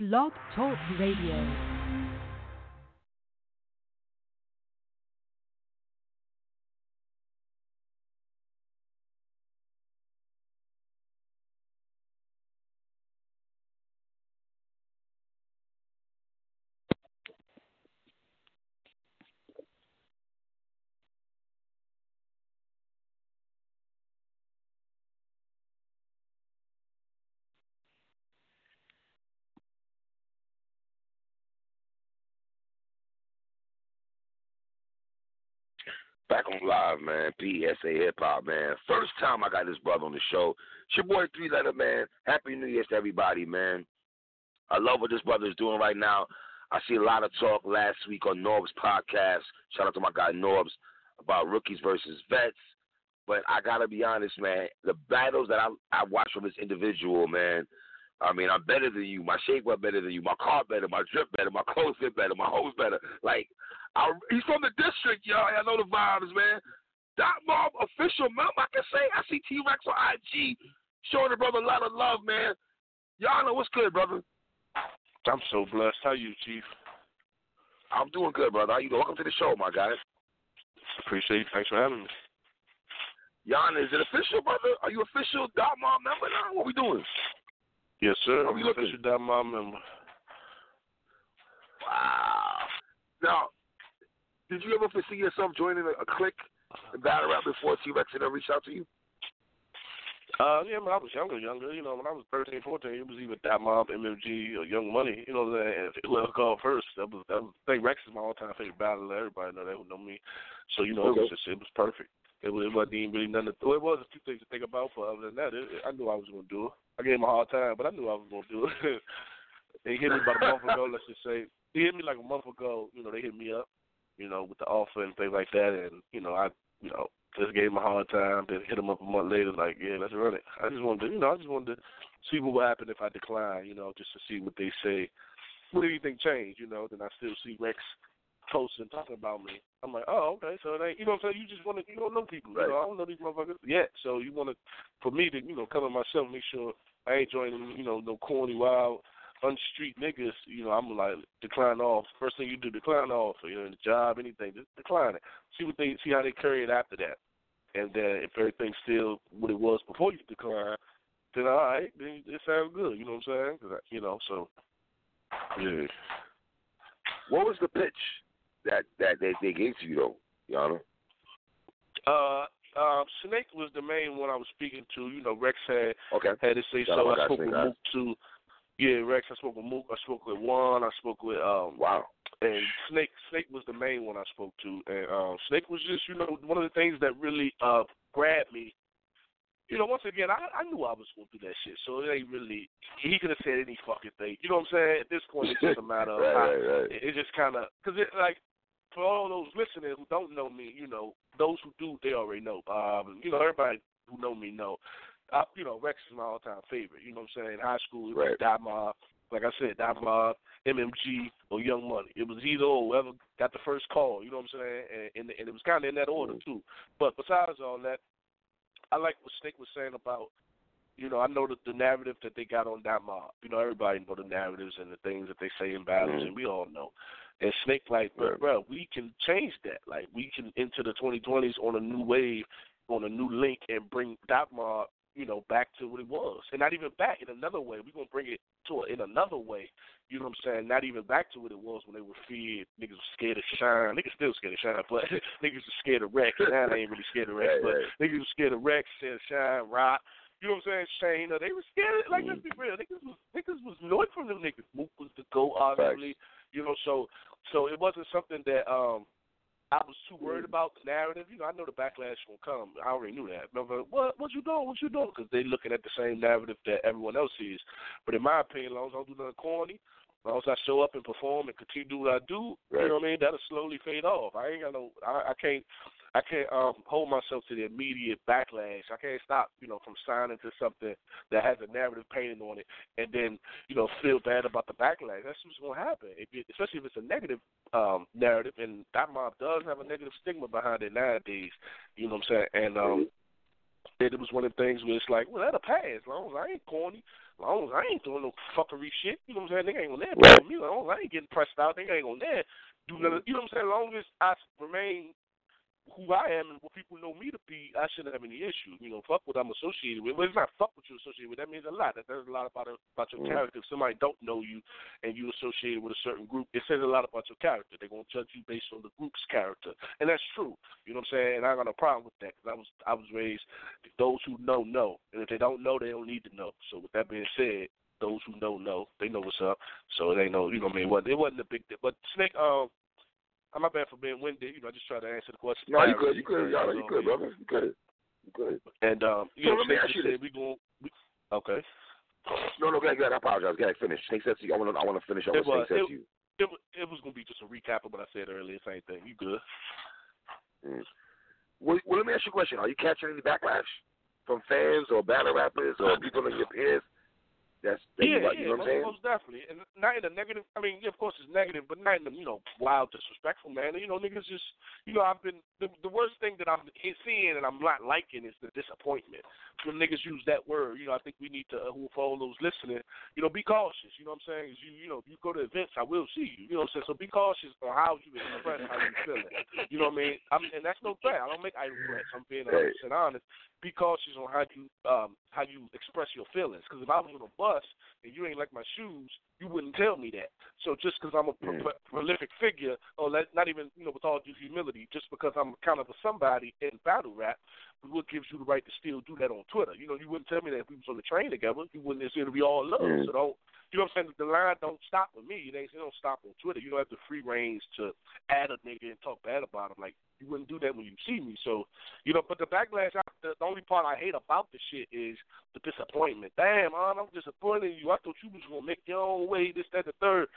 Blog Talk Radio. Back on live, man. PSA Hip Hop, man. First time I got this brother on the show. It's your boy Three Letter Man. Happy New Year's to everybody, man. I love what this brother is doing right now. I see a lot of talk last week on Norb's podcast. Shout out to my guy Norb's about rookies versus vets. But I gotta be honest, man. The battles that I I watch from this individual, man. I mean, I'm better than you. My shape was better than you. My car better. My drip better. My clothes fit better. My hose better. Like, I, he's from the district, y'all. I know the vibes, man. Dot Mob official, man. I can say I see T Rex on IG showing the brother a lot of love, man. Y'all know what's good, brother. I'm so blessed. How you, Chief? I'm doing good, brother. How you doing? Welcome to the show, my guy. Appreciate you. Thanks for having me. Jan, is it official, brother? Are you official Dot Mob member now? What we doing? Yes, sir. How we I'm official Dot Mob member. Wow. Now, did you ever foresee yourself joining a, a clique and battle rap before T Rex and reached out to you? Uh, yeah, when I was younger, younger, you know, when I was 13, 14, it was either Dot Mob, MMG, or Young Money. You know, and whoever called first. That was, that was, I think Rex is my all-time favorite battler. Everybody know that who know me. So you know, it was just, it was perfect. It, was, it wasn't even really nothing. To, well, it was a few things to think about, but other than that, it, I knew I was going to do it. I gave him a hard time, but I knew I was going to do it. they hit me about a month ago. Let's just say he hit me like a month ago. You know, they hit me up, you know, with the offer and things like that, and you know, I, you know, just gave him a hard time. Then hit him up a month later, like, yeah, let's run it. I just wanted to, you know, I just wanted to see what would happen if I decline, you know, just to see what they say. What do you think changed? You know, then I still see Rex posting talking about me. I'm like, oh, okay. So they, you know, what I'm saying you just want to, you don't know people. Right. You know, I don't know these motherfuckers yet. So you want to, for me to, you know, cover myself, make sure I ain't joining, you know, no corny wild unstreet niggas. You know, I'm like decline off. First thing you do, decline off. You know, in the job, anything, just decline it. See what they, see how they carry it after that. And then if everything's still what it was before you decline, then all right, then it sounds good. You know what I'm saying? 'Cause I, you know, so yeah. What was the pitch that that they, they gave to you though, Yana? Uh, uh, Snake was the main one I was speaking to. You know, Rex had Okay. had to say so. I spoke with Mook too. Yeah, Rex. I spoke with Mook. I spoke with Juan. I spoke with um Wow. and Snake. Snake was the main one I spoke to, and um, Snake was just you know one of the things that really uh grabbed me. You know, once again, I I knew I was going to do that shit, so it ain't really. He could have said any fucking thing. You know what I'm saying? At this point, it's just a matter of Right, how, right, right. it, it just kind of because it like for all those listeners who don't know me, you know, those who do, they already know. Um, you know, everybody who know me know. Uh, you know, Rex is my all-time favorite. You know what I'm saying? High school, Right. Dot Mob. Like I said, Dot Mob, MMG, or Young Money. It was either or whoever got the first call. You know what I'm saying? And, and, and it was kind of in that order Mm-hmm. too. But besides all that, I like what Snake was saying about. You know, I know that the narrative that they got on Dot Mob. You know, everybody know the narratives and the things that they say in battles, Mhm. and we all know. And Snake like, bro, Right. bro, we can change that. Like we can into the 2020s on a new wave, on a new link, and bring Dot Mob, you know, back to what it was, and not even back in another way. We're gonna bring it to it in another way. You know what I'm saying? Not even back to what it was when they were feared. Niggas were scared of shine. Niggas still scared of shine, but niggas were scared of Rex. Now they ain't really scared of Rex, Right, but right. niggas were scared of Rex, scared of Shine, Rock. You know what I'm saying? Shane, uh, they were scared. Like let's be real, niggas was niggas was annoyed from them niggas. Mook was the go, obviously. You know, so so it wasn't something that um I was too worried mm. about the narrative. You know, I know the backlash will come. I already knew that. Remember, what what you doing? What you doing? Because they looking at the same narrative that everyone else is. But in my opinion, as long as I don't do nothing corny, as long as I show up and perform and continue to do what I do, Right. you know what I mean. That'll slowly fade off. I ain't got no. I, I can't. I can't um hold myself to the immediate backlash. I can't stop, you know, from signing to something that has a narrative painted on it, and then, you know, feel bad about the backlash. That's what's gonna happen. If it, especially if it's a negative um narrative, and that mob does have a negative stigma behind it nowadays. You know what I'm saying? And um, it was one of the things where it's like, well, that'll pass as long as I ain't corny. As long as I ain't doing no fuckery shit, you know what I'm saying? They ain't gonna Right. me. As long as I ain't getting pressed out, they ain't gonna there do nothing. You know what I'm saying? As long as I remain who I am and what people know me to be, I shouldn't have any issue. You know, fuck what I'm associated with. Well, it's not fuck what you're associated with. That means a lot. That says a lot about about your character. If somebody don't know you and you associated with a certain group, it says a lot about your character. They're gonna judge you based on the group's character, and that's true. You know what I'm saying? And I got no problem with that because I was I was raised those who know know, and if they don't know, they don't need to know. So with that being said, those who know know, they know what's up. So they know. you know what I mean? It wasn't, it wasn't a big deal. But Snake, um. I'm not bad for being winded. You know, I just try to answer the question. No, you good. You good, y'all. You good, brother. You good. You good. And um, you So know, let me ask you this. we going. We, okay. No, no, go ahead, go ahead. I apologize. Go ahead, finish. Snake said to you. I want to. I want to finish up It what. Snake said to you. it, was- it was gonna be just a recap of what I said earlier. Same thing. You good? Mm. Well, well, let me ask you a question. Are you catching any backlash from fans or battle rappers or people in your peers? That's that you, yeah, you yeah, know what I'm saying? most, most definitely, and not in a negative. I mean, yeah, of course it's negative, but not in a you know wild disrespectful manner. You know, niggas just you know I've been the, the worst thing that I'm seeing and I'm not liking is the disappointment. When niggas use that word, you know, I think we need to uh, for all those listening, you know, be cautious. You know what I'm saying? Is you you know, you go to events, I will see you. You know what I'm saying? So be cautious on how you express how you feeling. You know what I mean? I'm, and that's no threat. I don't make idle threats. I'm being 100 percent honest. Be cautious on how you um how you express your feelings. Because if I was on a bus and you ain't like my shoes, you wouldn't tell me that. So just because I'm a pro- Mm. prolific figure, or let, not even you know with all due humility, just because I'm kind of a somebody in battle rap, what gives you the right to still do that on Twitter? You know, you wouldn't tell me that if we was on the train together, you wouldn't. It's gonna be all love. So don't. You know what I'm saying? The line don't stop with me. It ain't. It don't stop on Twitter. You don't have the free range to add a nigga and talk bad about him. Like you wouldn't do that when you see me. So, you know. But the backlash. I, the, the only part I hate about the shit is the disappointment. Damn, man, I'm disappointed in you. I thought you was gonna make your own way. This, that, the third.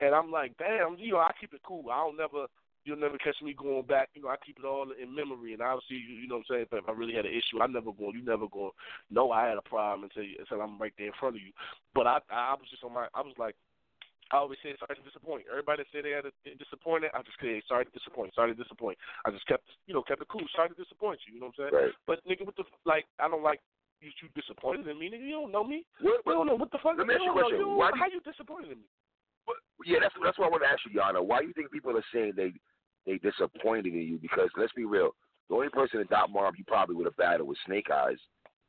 And I'm like, damn. You know, I keep it cool. I don't never. You'll never catch me going back. You know, I keep it all in memory, and I'll see you. You know what I'm saying? If I really had an issue, I never going. You never going. to know I had a problem until until I'm right there in front of you. But I, I was just on my. I was like, I always say sorry to disappoint. Everybody said they had a disappointed, I just say sorry to disappoint. Sorry to disappoint. I just kept, you know, kept it cool. Sorry to disappoint you. You know what I'm saying? Right. But nigga, what the like? I don't like you. You disappointed in me, nigga. You don't know me. What, You don't know what the fuck. Let me ask you a question. you. Why How you disappointed in me? what, yeah, that's that's what I want to ask you, Yana. Why do you think people are saying they they disappointed in you? Because let's be real, the only person in Dot Mob you probably would have battled was Snake Eyes.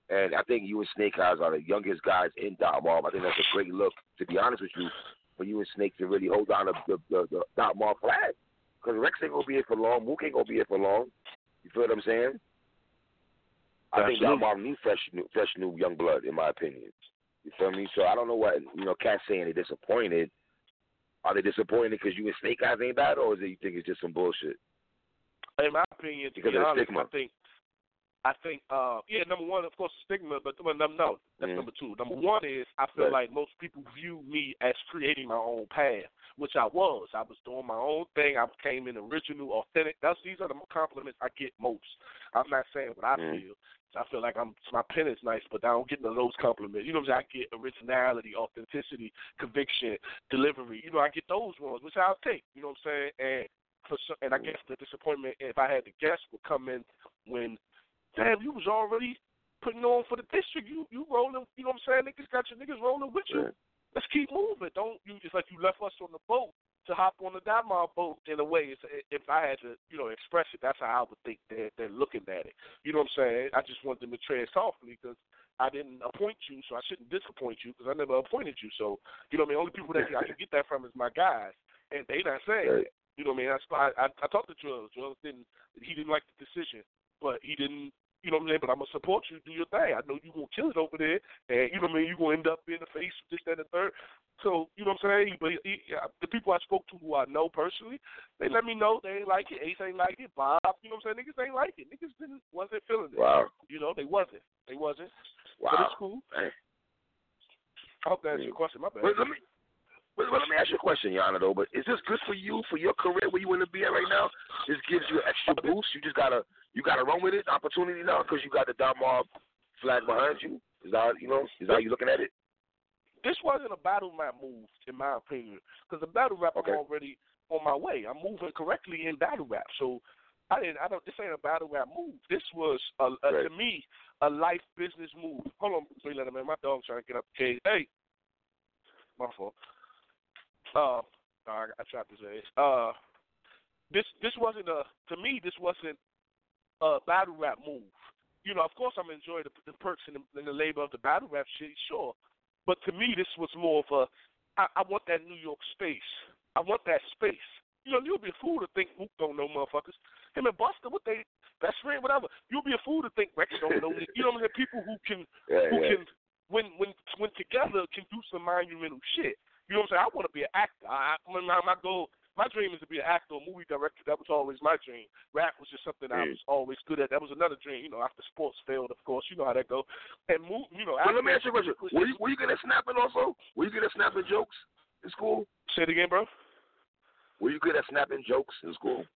And I think you and Snake Eyes are the youngest guys in Dot Mob. I think that's a great look, to be honest with you, for you and Snake to really hold down to the, the, the Dot Mob flag. Because Rex ain't to be here for long. Mook ain't to be here for long. You feel what I'm saying? I think Dot. Mob need fresh, new, fresh new young blood, in my opinion. You feel me? So I don't know what, you know, Cats saying they're disappointed. Are they disappointed because you and Snake Eyes ain't bad, or is it you think it's just some bullshit? In my opinion, to Because be honest, stigma. I think, I think, uh, yeah, number one, of course, stigma, but well, no, no, that's Mhm. number two. Number one is I feel Right. like most people view me as creating my own path, which I was. I was doing my own thing. I became an original, authentic. That's these are the compliments I get most. I'm not saying what I Mhm. feel. I feel like I'm my pen is nice, but I don't get none of those compliments. You know what I'm saying? I get originality, authenticity, conviction, delivery. You know, I get those ones, which I'll take. You know what I'm saying? And for and I guess the disappointment, if I had to guess, would come in when, damn, you was already putting on for the district. You you rolling. You know what I'm saying? Niggas got your niggas rolling with you. Right. Let's keep moving. Don't you? It's like you left us on the boat to hop on the Diamond boat. In a way, it's, if I had to, you know, express it, that's how I would think they're they're looking at it. You know what I'm saying? I just want them to tread softly because I didn't appoint you, so I shouldn't disappoint you because I never appointed you. So you know what I mean? Only people that I can get that from is my guys, and they not saying Right. that. You know what I mean? I, I, I talked to Joel. Joel didn't he didn't like the decision, but he didn't You know what I'm saying? But I'm gonna support you. Do your thing. I know you gonna kill it over there, and you know what I mean. You gonna end up being the face, of this, that, and the third. So you know what I'm saying? But he, uh, the people I spoke to who I know personally, they let me know they ain't like it. Ace ain't like it. Bob, you know what I'm saying? Niggas ain't like it. Niggas didn't wasn't feeling it. Wow. You know they wasn't. They wasn't. Wow. But it's cool. Man. I hope that answers your question. My bad. But let me but, but let me ask you a question, Yana, though. But is this good for you for your career where you want to be at right now? This gives you an extra boost. You just gotta you gotta run with it. Opportunity now because you got the Don flag behind you. Is that you know? Is that how you looking at it? This wasn't a battle rap move, in my opinion, because the battle rap Okay. I'm already on my way. I'm moving correctly in battle rap, so I didn't. I don't. This ain't a battle rap move. This was a, a Right. to me a life business move. Hold on, three letter man. My dog's trying to get up the cage. Hey, my fault. Uh, I, I trapped his ass. Uh, this this wasn't a to me. This wasn't a battle rap move. You know, of course, I'm enjoying the, the perks and the, and the labor of the battle rap shit, sure. But to me, this was more of a. I, I want that New York space. I want that space. You know, you'll be a fool to think Mook don't know motherfuckers. Him and Buster, what they best friend, whatever. You'll be a fool to think Rex don't know. You know what I'm saying? People who can Yeah, who yeah. can when when when together can do some monumental shit. You know what I'm saying? I want to be an actor. I, I my, my goal, my dream is to be an actor, or movie director. That was always my dream. Rap was just something I Mm. was always good at. That was another dream. You know, after sports failed, of course, you know how that go. And move, you know. Well, let me ask you a question. Were you, were you good at snapping also? Were you good at snapping jokes in school? Say it again, bro. Were you good at snapping jokes in school?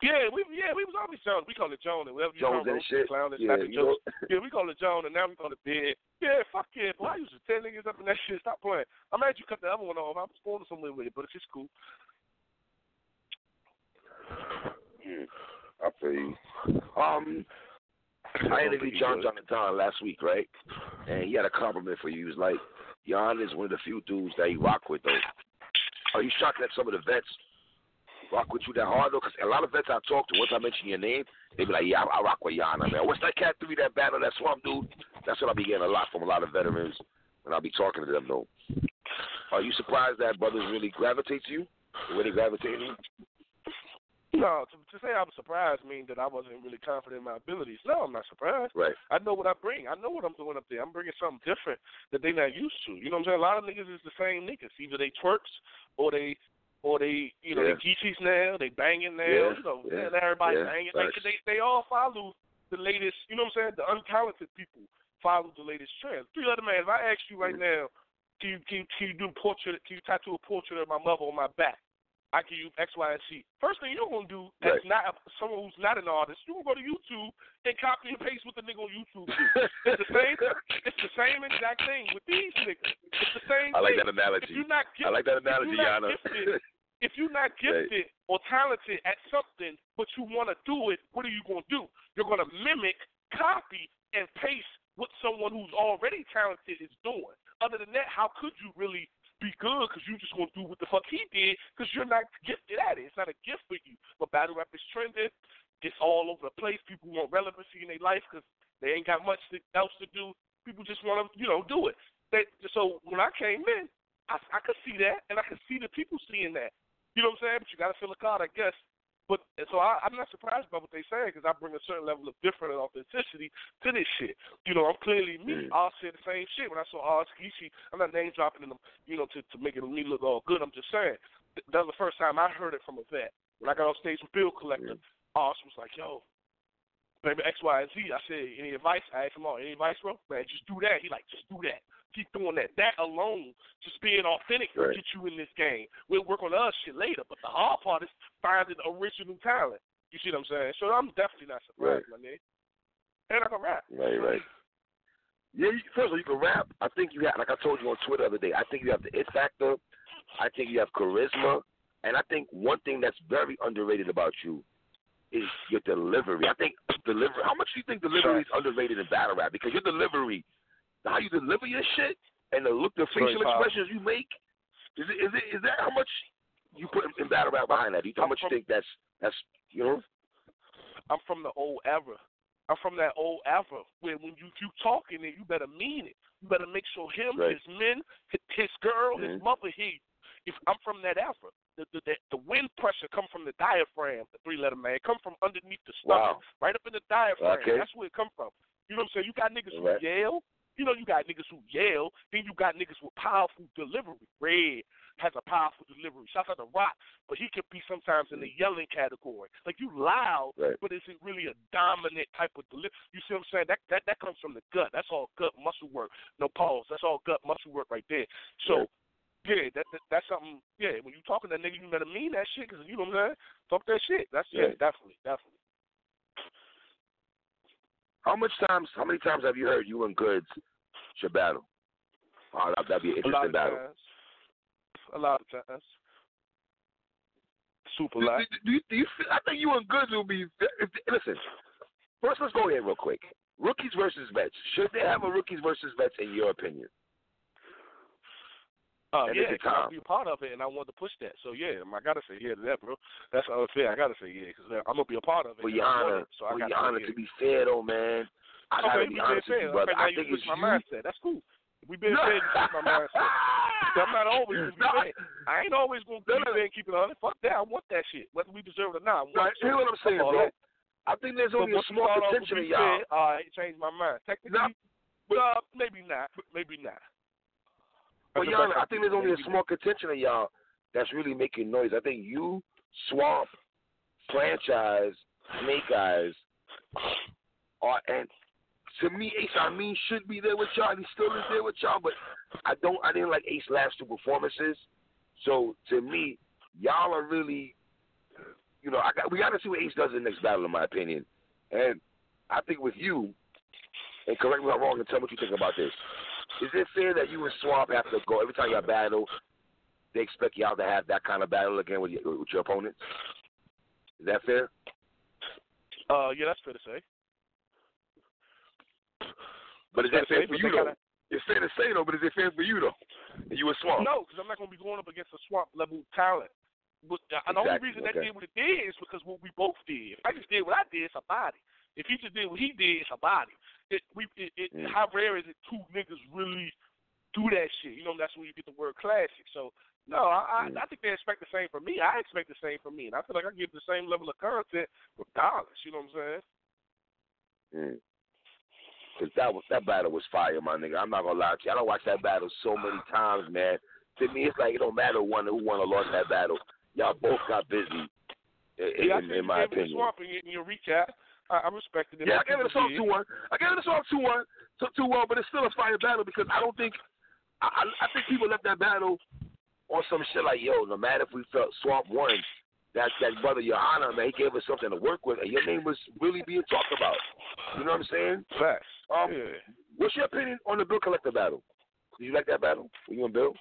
Yeah, we yeah we was always Jones. We call it Jones and whatever you Jones call and it, shit. clown and Yeah, snapping you know. jokes. Yeah, we call it Jones and now we call it bed. Yeah, fuck yeah, boy. I used to tell niggas up in that shit. Stop playing. I'm mad you cut the other one off. I was going somewhere with it, but it's just cool. Mm, I feel you. Um, I interviewed John Jonathan last week, right? And he had a compliment for you. He was like, Jan is one of the few dudes that he rock with, though. Are you shocked that some of the vets rock with you that hard, though? Because a lot of vets I talk to, once I mention your name, they be like, yeah, I, I rock with Jan, man. What's that cat three, that battle, that swamp dude? That's what I be getting a lot from a lot of veterans when I be talking to them, though. Are you surprised that brothers really gravitate to you? The way they gravitate to you? No, to, to say I'm surprised means that I wasn't really confident in my abilities. No, I'm not surprised. Right. I know what I bring. I know what I'm doing up there. I'm bringing something different that they're not used to. You know what I'm saying? A lot of niggas is the same niggas. Either they twerks or they or they you know Yeah. they geechees now, they banging now. Yeah, You know, yeah, everybody yeah, banging. Like facts. they they all follow the latest. You know what I'm saying? The untalented people follow the latest trends. Three letter man. If I ask you right Mm-hmm. now, can you can you, can you do portrait? Can you tattoo a portrait of my mother on my back? I give you X, Y, and Z. First thing you're gonna do as Right. not someone who's not an artist, you're gonna go to YouTube and copy and paste what the nigga on YouTube do. It's the same. It's the same exact thing with these niggas. It's the same I like thing. that analogy. If you're not gifted, I like that if analogy, not Yana. gifted, if you're not gifted or talented at something, but you want to do it, what are you going to do? You're going to mimic, copy, and paste what someone who's already talented is doing. Other than that, how could you really be good? Because you just going to do what the fuck he did because you're not gifted at it. It's not a gift for you. But battle rap is trending. It's all over the place. People want relevancy in their life because they ain't got much else to do. People just want to, you know, do it. They, so when I came in, I, I could see that, and I could see the people seeing that. You know what I'm saying? But you got to feel a card, I guess. But and so I, I'm not surprised by what they saying because I bring a certain level of different and authenticity to this shit. You know, I'm clearly me. Mm. I'll say the same shit when I saw Oz Geechee. I'm not name dropping them, you know, to to make it me look all good. I'm just saying that was the first time I heard it from a vet. When I got on stage with Bill Collector, Oz was like, "Yo, baby X, Y, and Z." I said, "Any advice?" I asked him all, "Any advice, bro?" Man, just do that. He like, just do that. Keep doing that. That alone, just being authentic, will get you in this game. We'll work on the other shit later, but the hard part is finding original talent. You see what I'm saying? So I'm definitely not surprised, my nigga. And I can rap. Right, right. Yeah, you, first of all, you can rap. I think you have, like I told you on Twitter the other day, I think you have the it factor. I think you have charisma. And I think one thing that's very underrated about you is your delivery. I think delivery, how much do you think delivery is underrated in battle rap? Because your delivery, how you deliver your shit and the look, the facial expressions you make, is it, is it, is that how much you put in, battle rap behind that? Do you how much you think that's, that's, you know? I'm from the old era. I'm from that old era where when you you talking it, you better mean it. You better make sure him, Right. his men, his, his girl, his Mhm. mother hear you. if I'm from that alpha, the the, the, the wind pressure come from the diaphragm, the three letter man. It come from underneath the stomach, Wow. right up in the diaphragm. Okay. That's where it come from. You know what I'm saying? You got niggas Right. who yell. You know, you got niggas who yell. Then you got niggas with powerful delivery. Red has a powerful delivery. Shouts out to Rock, but he could be sometimes in the mm. yelling category. Like you loud, Right. but is it really a dominant type of delivery? You see what I'm saying? That that that comes from the gut. That's all gut muscle work. No pause. That's all gut muscle work right there. So. Right. Yeah, that, that that's something. Yeah, when you talking to that nigga, you better mean that shit, cause you know what I'm saying. Talk that shit. That's yeah, Right. definitely, definitely. How much times? How many times have you heard you and Goodz should battle? Oh, that, that'd be an A lot interesting of battle. times. A lot of times. Super lot. do, do, you- do you feel, I think you and Goodz will be. If, listen, first let's go ahead real quick. Rookies versus vets. Should they have a rookies versus vets in your opinion? Uh, And yeah, 'cause. I'll be a part of it, and I want to push that. So yeah, I gotta say yeah to that, bro. That's unfair. I gotta say yeah, because I'm gonna be a part of it. For your honor, so I for your honor, yeah. to be fair though, man, I gotta okay, be we honest being with you, fair. brother. Okay, I think it's my you. mindset. That's cool. We been fair. You switch my mindset. I'm not always gonna be No, fair. I ain't always gonna be No, no. fair and keep it on. Fuck that. I want that shit, whether we deserve it or not. I want Right, here's what I'm saying, bro. that. I think there's But only a small start off with contention of y'all. fair, all right, changed my mind. Technically, uh, maybe not. Maybe not. But y'all, I think there's only a small contention of y'all that's really making noise. I think you, Swamp, Franchise, Snake Eyes, are and to me, Ace I mean should be there with y'all. He still is there with y'all, but I don't. I didn't like Ace last two performances. So to me, y'all are really, you know, I got we got to see what Ace does in the next battle, in my opinion. And I think with you, and correct me if I'm wrong, and tell me what you think about this. Is it fair that you and Swamp have to go every time y'all battle? They expect y'all to have that kind of battle again with your, with your opponents. Is that fair? Uh, yeah, that's fair to say. But is that Fair fair to say, for you though? It's fair to say though, but is it fair for you though? And you and Swamp? No, because I'm not going to be going up against a swamp level talent. But uh, and the only Exactly, reason that okay. did what it did is because what we both did. If I just did what I did, it's a body. If he just did what he did, it's a body. It, we, it, it, Mm. How rare is it two niggas really do that shit? You know, that's where you get the word classic. So, no, I, I, Mm. I think they expect the same from me. I expect the same from me. And I feel like I give the same level of content regardless. You know what I'm saying? Mm. Cause that was that battle was fire, my nigga. I'm not gonna lie to you. I don't watch that battle so many times, man. To me, it's like it don't matter who won who won or lost that battle. Y'all both got busy. In, yeah, I in, in my opinion. swamp in in your recap. I, I respected it. Yeah, I gave it a People song did. two one. I gave it a song two one, two one, but it's still a fire battle because I don't think I, I I think people left that battle on some shit like yo. No matter if we felt Swamp won, that that brother Johanna man, he gave us something to work with, and your name was really being talked about. You know what I'm saying? Facts. Um, yeah. What's your opinion on the Bill Collector battle? Did you like that battle? Were you and Bill?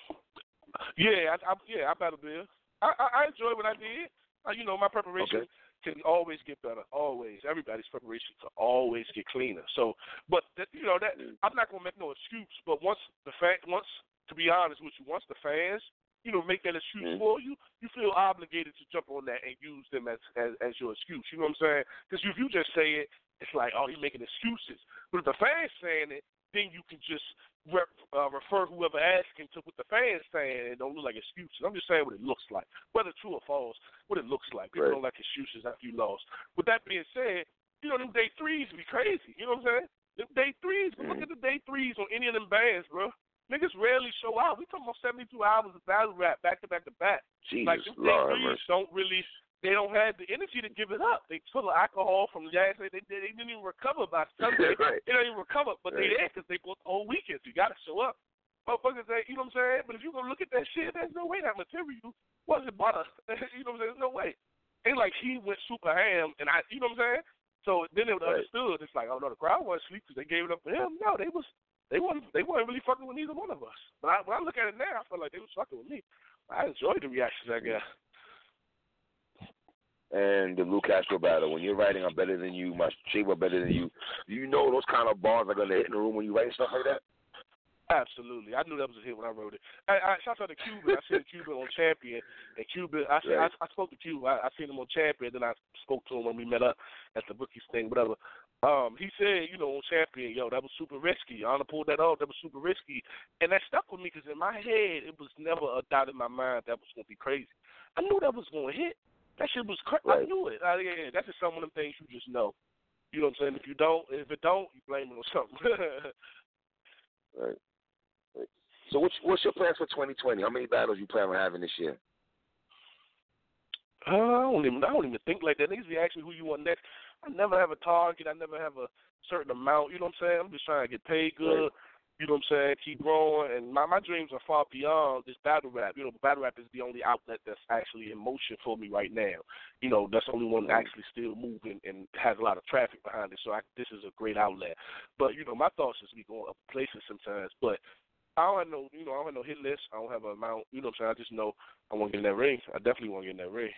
Yeah, I, I yeah, I battled Bill. I, I I enjoyed what I did. Uh, you know, my preparation can always get better. Always, everybody's preparation can always get cleaner. So, but that, you know that I'm not gonna make no excuse. But once the fan, once to be honest with you, once the fans, you know, make that excuse Mhm. for you, you feel obligated to jump on that and use them as as, as your excuse. You know what I'm saying? Because if you just say it, it's like, oh, you're making excuses. But if the fans saying it, then you can just re- uh, refer whoever asking to what the fans saying and don't look like excuses. I'm just saying what it looks like, whether true or false, what it looks like. People Right. don't like excuses after you lost. With that being said, you know them day threes be crazy. You know what I'm saying? Them day threes. Look at the day threes on any of them bands, bro. Niggas rarely show out. We talking about 72 hours of battle rap back to back to back. Jesus, Like them day Lord, have threes mercy. don't really. They don't have the energy to give it up. They full of alcohol from last night. They, they, they didn't even recover by Sunday. right. They don't even recover, but they Right. there because they booked the whole weekend. So you got to show up. Motherfuckers, say, you know what I'm saying? But if you go look at that shit, there's no way that material wasn't butter. you know what I'm saying? There's no way. Ain't like he went super ham, and I, you know what I'm saying? So then it was Right. understood. It's like, oh no, the crowd wasn't sleep because they gave it up for him. No, they was, they wasn't, they weren't really fucking with neither one of us. But I, when I look at it now, I feel like they was fucking with me. I enjoyed the reactions I got. And the Lou Castro battle. When you're writing, I'm better than you. My shape are better than you. You know those kind of bars are gonna hit in the room when you write stuff like that? Absolutely, I knew that was a hit when I wrote it. I, I shout out to Cuban. I seen Cuban on Champion, and Cuban. I, Right. I I spoke to Cuban. I, I seen him on Champion. Then I spoke to him when we met up at the bookies thing, whatever. Um, he said, you know, on Champion, yo, that was super risky. Honor pulled that off. That was super risky, and that stuck with me because in my head, it was never a doubt in my mind that was gonna be crazy. I knew that was gonna hit. That shit was crazy. Right. I knew it. I, yeah, that's just some of them things you just know. You know what I'm saying? If you don't, if it don't, you blame it on something. Right. right. So what's what's your plans for 2020? How many battles you plan on having this year? Uh, I don't even I don't even think like that. Niggas be asking who you want next. I never have a target. I never have a certain amount. You know what I'm saying? I'm just trying to get paid good. Right. You know what I'm saying? Keep growing. And my my dreams are far beyond this battle rap. You know, battle rap is the only outlet that's actually in motion for me right now. You know, that's the only one mm-hmm. actually still moving and has a lot of traffic behind it. So I, this is a great outlet. But you know, my thoughts is we going up places sometimes. But I don't have no, you know, I don't have no hit list. I don't have an amount. You know what I'm saying? I just know I want to get in that ring. I definitely want to get in that ring.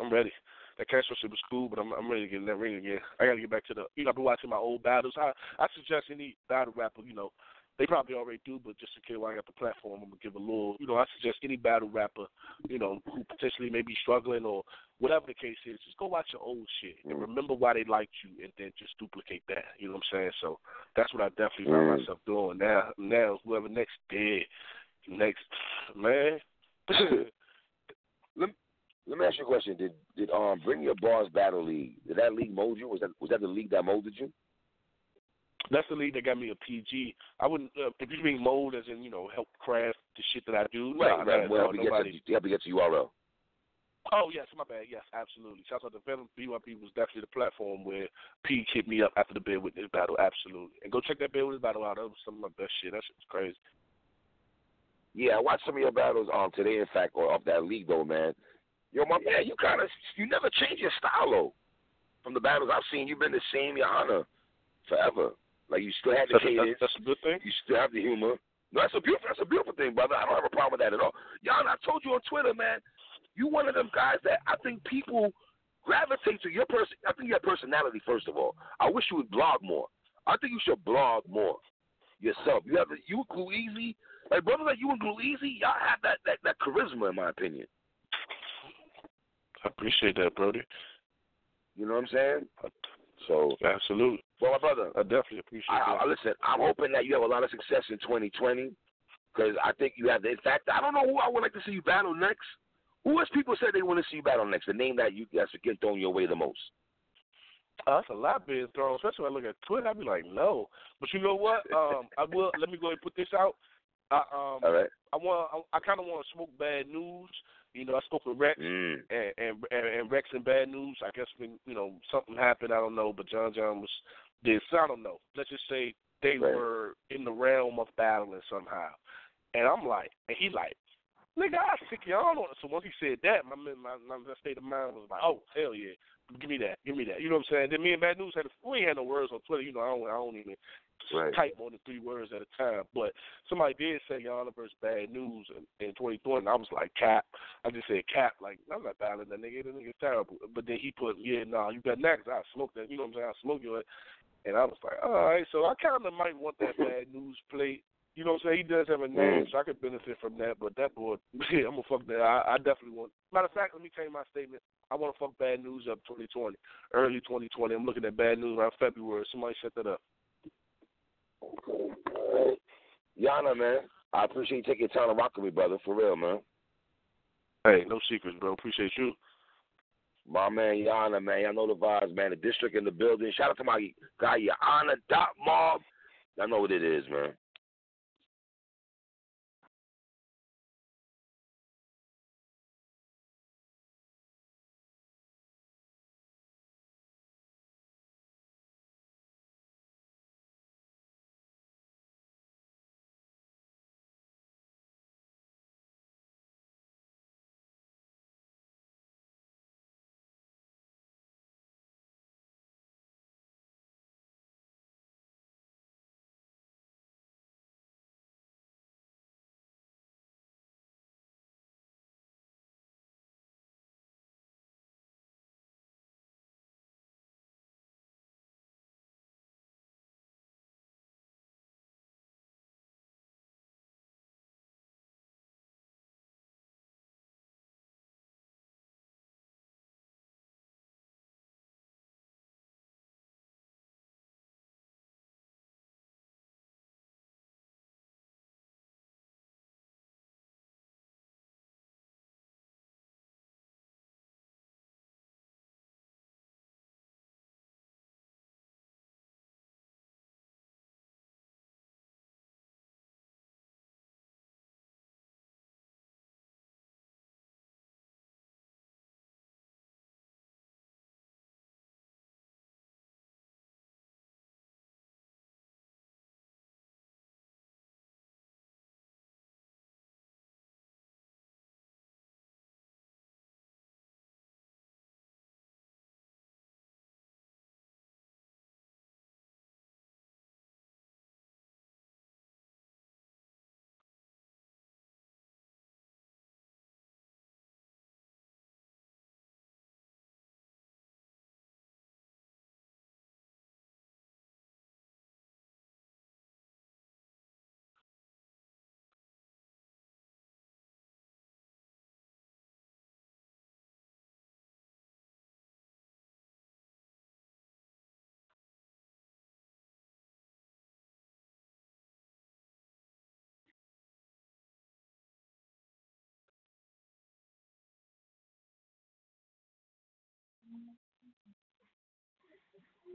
I'm ready. That cancer shit was cool, but I'm I'm ready to get in that ring again. I got to get back to the. You know, I've been watching my old battles. I I suggest any battle rapper, you know, they probably already do, but just in case while I got the platform, I'm gonna give a little. You know, I suggest any battle rapper, you know, who potentially may be struggling or whatever the case is, just go watch your old shit and remember why they liked you, and then just duplicate that. You know what I'm saying? So that's what I definitely find Mm. myself doing now. Now, whoever next did, next man. Let, let me ask you a question. Did did um Bring Your Bars Battle League? Did that league mold you? Was that was that the league that molded you? That's the league that got me a PG. I wouldn't uh, if you mean mold as in you know help craft the shit that I do. Right, nah, right. Well, we get nobody. to, you have to get to URL. Oh yes, my bad. Yes, absolutely. Shout out to Venom. BYP was definitely the platform where P hit me up after the Bear Witness battle. Absolutely, and go check that Bear Witness battle out. That was some of my best shit. That shit was crazy. Yeah, I watched some of your battles um today, in fact, or off that league though, man. Yo, my man, you kind of you never change your style though. From the battles I've seen, you've been the same, Your Honor, forever. Like you still have the That's, a, cadence, that's, that's a good thing. you still have the humor. No, that's a beautiful, that's a beautiful thing, brother. I don't have a problem with that at all. Y'all, I told you on Twitter, man. You one of them guys that I think people gravitate to your person. I think your personality first of all. I wish you would blog more. I think you should blog more yourself. You have you and Easy, like brothers like you and Glue Easy, y'all have that, that that charisma in my opinion. I appreciate that, Brody. You know what I'm saying? So, Absolutely. Well, my brother, I definitely appreciate I, I, listen. I'm hoping that you have a lot of success in 2020 because I think you have. The, in fact, I don't know who I would like to see you battle next. Who else people said they want to see you battle next? The name that you that's getting thrown your way the most. Uh, that's a lot being thrown, especially when I look at Twitter. I'd be like, no. But you know what? Um, I will. Let me go ahead and put this out. I um, All right. I want. I, I kind of want to smoke bad news. You know, I spoke with Rex. Mm. and, and and and Rex and Bad News. I guess when you know something happened, I don't know, but John John was So I don't know. Let's just say they Right. were in the realm of battling somehow, and I'm like, and he like, nigga, I sick y'all on it. So once he said that, my my my, state of mind was like, oh hell yeah, give me that, give me that. You know what I'm saying? Then me and Bad News had a, we ain't had no words on Twitter. You know, I don't I don't even Right. type more than three words at a time. But somebody did say Yana versus Bad News in, in 2020, and I was like, Cap. I just said Cap. Like, I'm not battling that nigga. That nigga's terrible. But then he put, yeah, nah, you got next. I smoked that. You know what I'm saying? I smoked you. And I was like, all right. So I kind of might want that Bad News plate. You know what I'm saying? He does have a name, Mm. so I could benefit from that. But that boy, yeah, I'm gonna fuck that. I, I definitely want. Matter of fact, let me change my statement. I want to fuck Bad News up 2020, early 2020. I'm looking at Bad News around February. Somebody set that up. All right. Yana, man, I appreciate you taking your time to rock with me, brother. For real, man. Hey, no secrets, bro. Appreciate you. My man Yana, man. Y'all know the vibes, man. The district in the building. Shout out to my guy Yana Dot Mob. Y'all know what it is, man.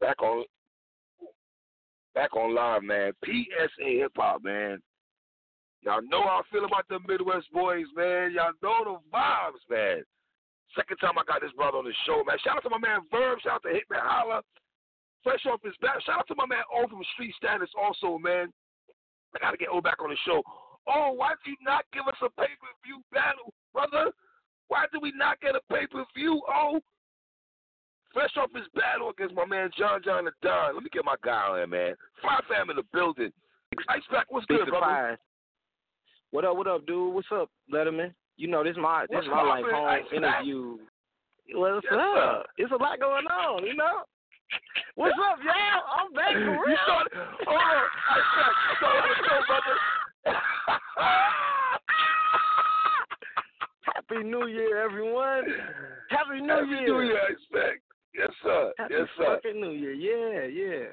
Back on back on live, man. PSA hip hop, man. Y'all know how I feel about the Midwest boys, man. Y'all know the vibes, man. Second time I got this brother on the show, man. Shout out to my man Verb. Shout out to Hitman Holla. Fresh off his back. Shout out to my man O from Street Status also, man. I gotta get O back on the show. Oh, why did you not give us a pay per view battle, brother? Why did we not get a pay per view? Oh, fresh off his battle against my man John John the Don. Let me get my guy on here, man. Fly fam in the building. Ice Pack, what's good, brother? What up? What up, dude? What's up, Letterman? You know this is my this What's my like home Ice interview. What's Yes, up? It's a lot going on, you know. What's up, y'all? I'm back for You real. started, hold on, Ice Pack, you started the show, brother. Happy New Year, everyone. Happy New Happy Year. New Year, Ice Pack. Yes, sir. Happy yes, sir. fucking New Year. Yeah, yeah.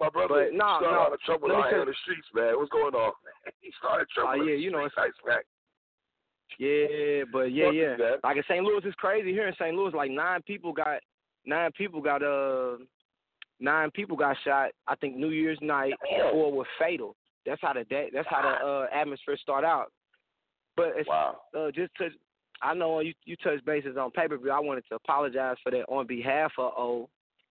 My brother But no, started no, out of trouble out here on the streets, man. What's going on? he started trouble. Oh, in yeah, you know, It's, Ice Pack. Yeah, but yeah, yeah. that? Like in St. Louis, it's crazy. Here in St. Louis, like nine people got nine people got uh nine people got shot. I think New Year's night Damn. or were fatal. That's how the day. That's how the uh, atmosphere start out. But it's, Wow. uh, just to, I know you you touched bases on pay per view. I wanted to apologize for that on behalf of O,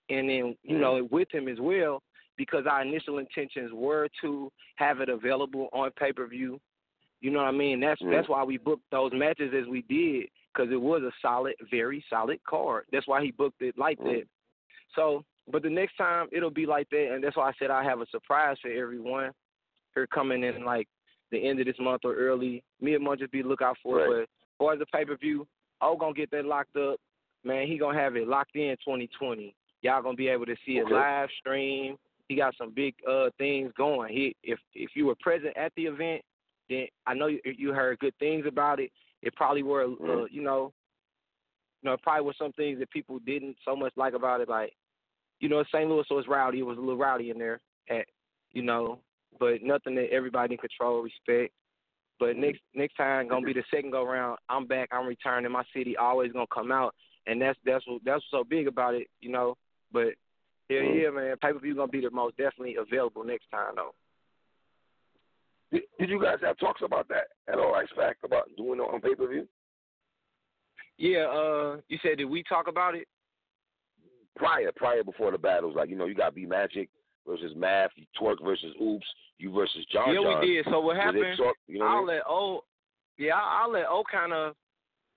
and then you Mm. know with him as well because our initial intentions were to have it available on pay per view. You know what I mean? That's Mm. that's why we booked those matches as we did because it was a solid, very solid card. That's why he booked it like Mm. that. So, but the next time it'll be like that, and that's why I said I have a surprise for everyone. Here coming in like the end of this month or early mid month, just be look out for it. But far as the pay per view, oh gonna get that locked up. Man, he gonna have it locked in 2020. Y'all gonna be able to see it Okay. live stream. He got some big uh things going. He if if you were present at the event, then I know you, you heard good things about it. It probably were uh, Mm. you know, you know, it probably were some things that people didn't so much like about it. Like, you know, St. Louis, was rowdy. It was a little rowdy in there at you know, but nothing that everybody in control respect. But next next time gonna be the second go round. I'm back. I'm returning. My city always gonna come out, and that's that's what that's what's so big about it, you know. But yeah, Mhm. yeah, man. Pay per view gonna be the most definitely available next time though. Did, did you guys have talks about that at all? Ice Pack about doing it on pay per view? Yeah, uh, you said did we talk about it? Prior, prior before the battles, like you know, you got B Magic versus Math, you Twerk versus Oops, you versus John. yeah, John. we did. So what happened? talk- you know what I I'll mean? let O. Yeah, I'll, I'll let O kind of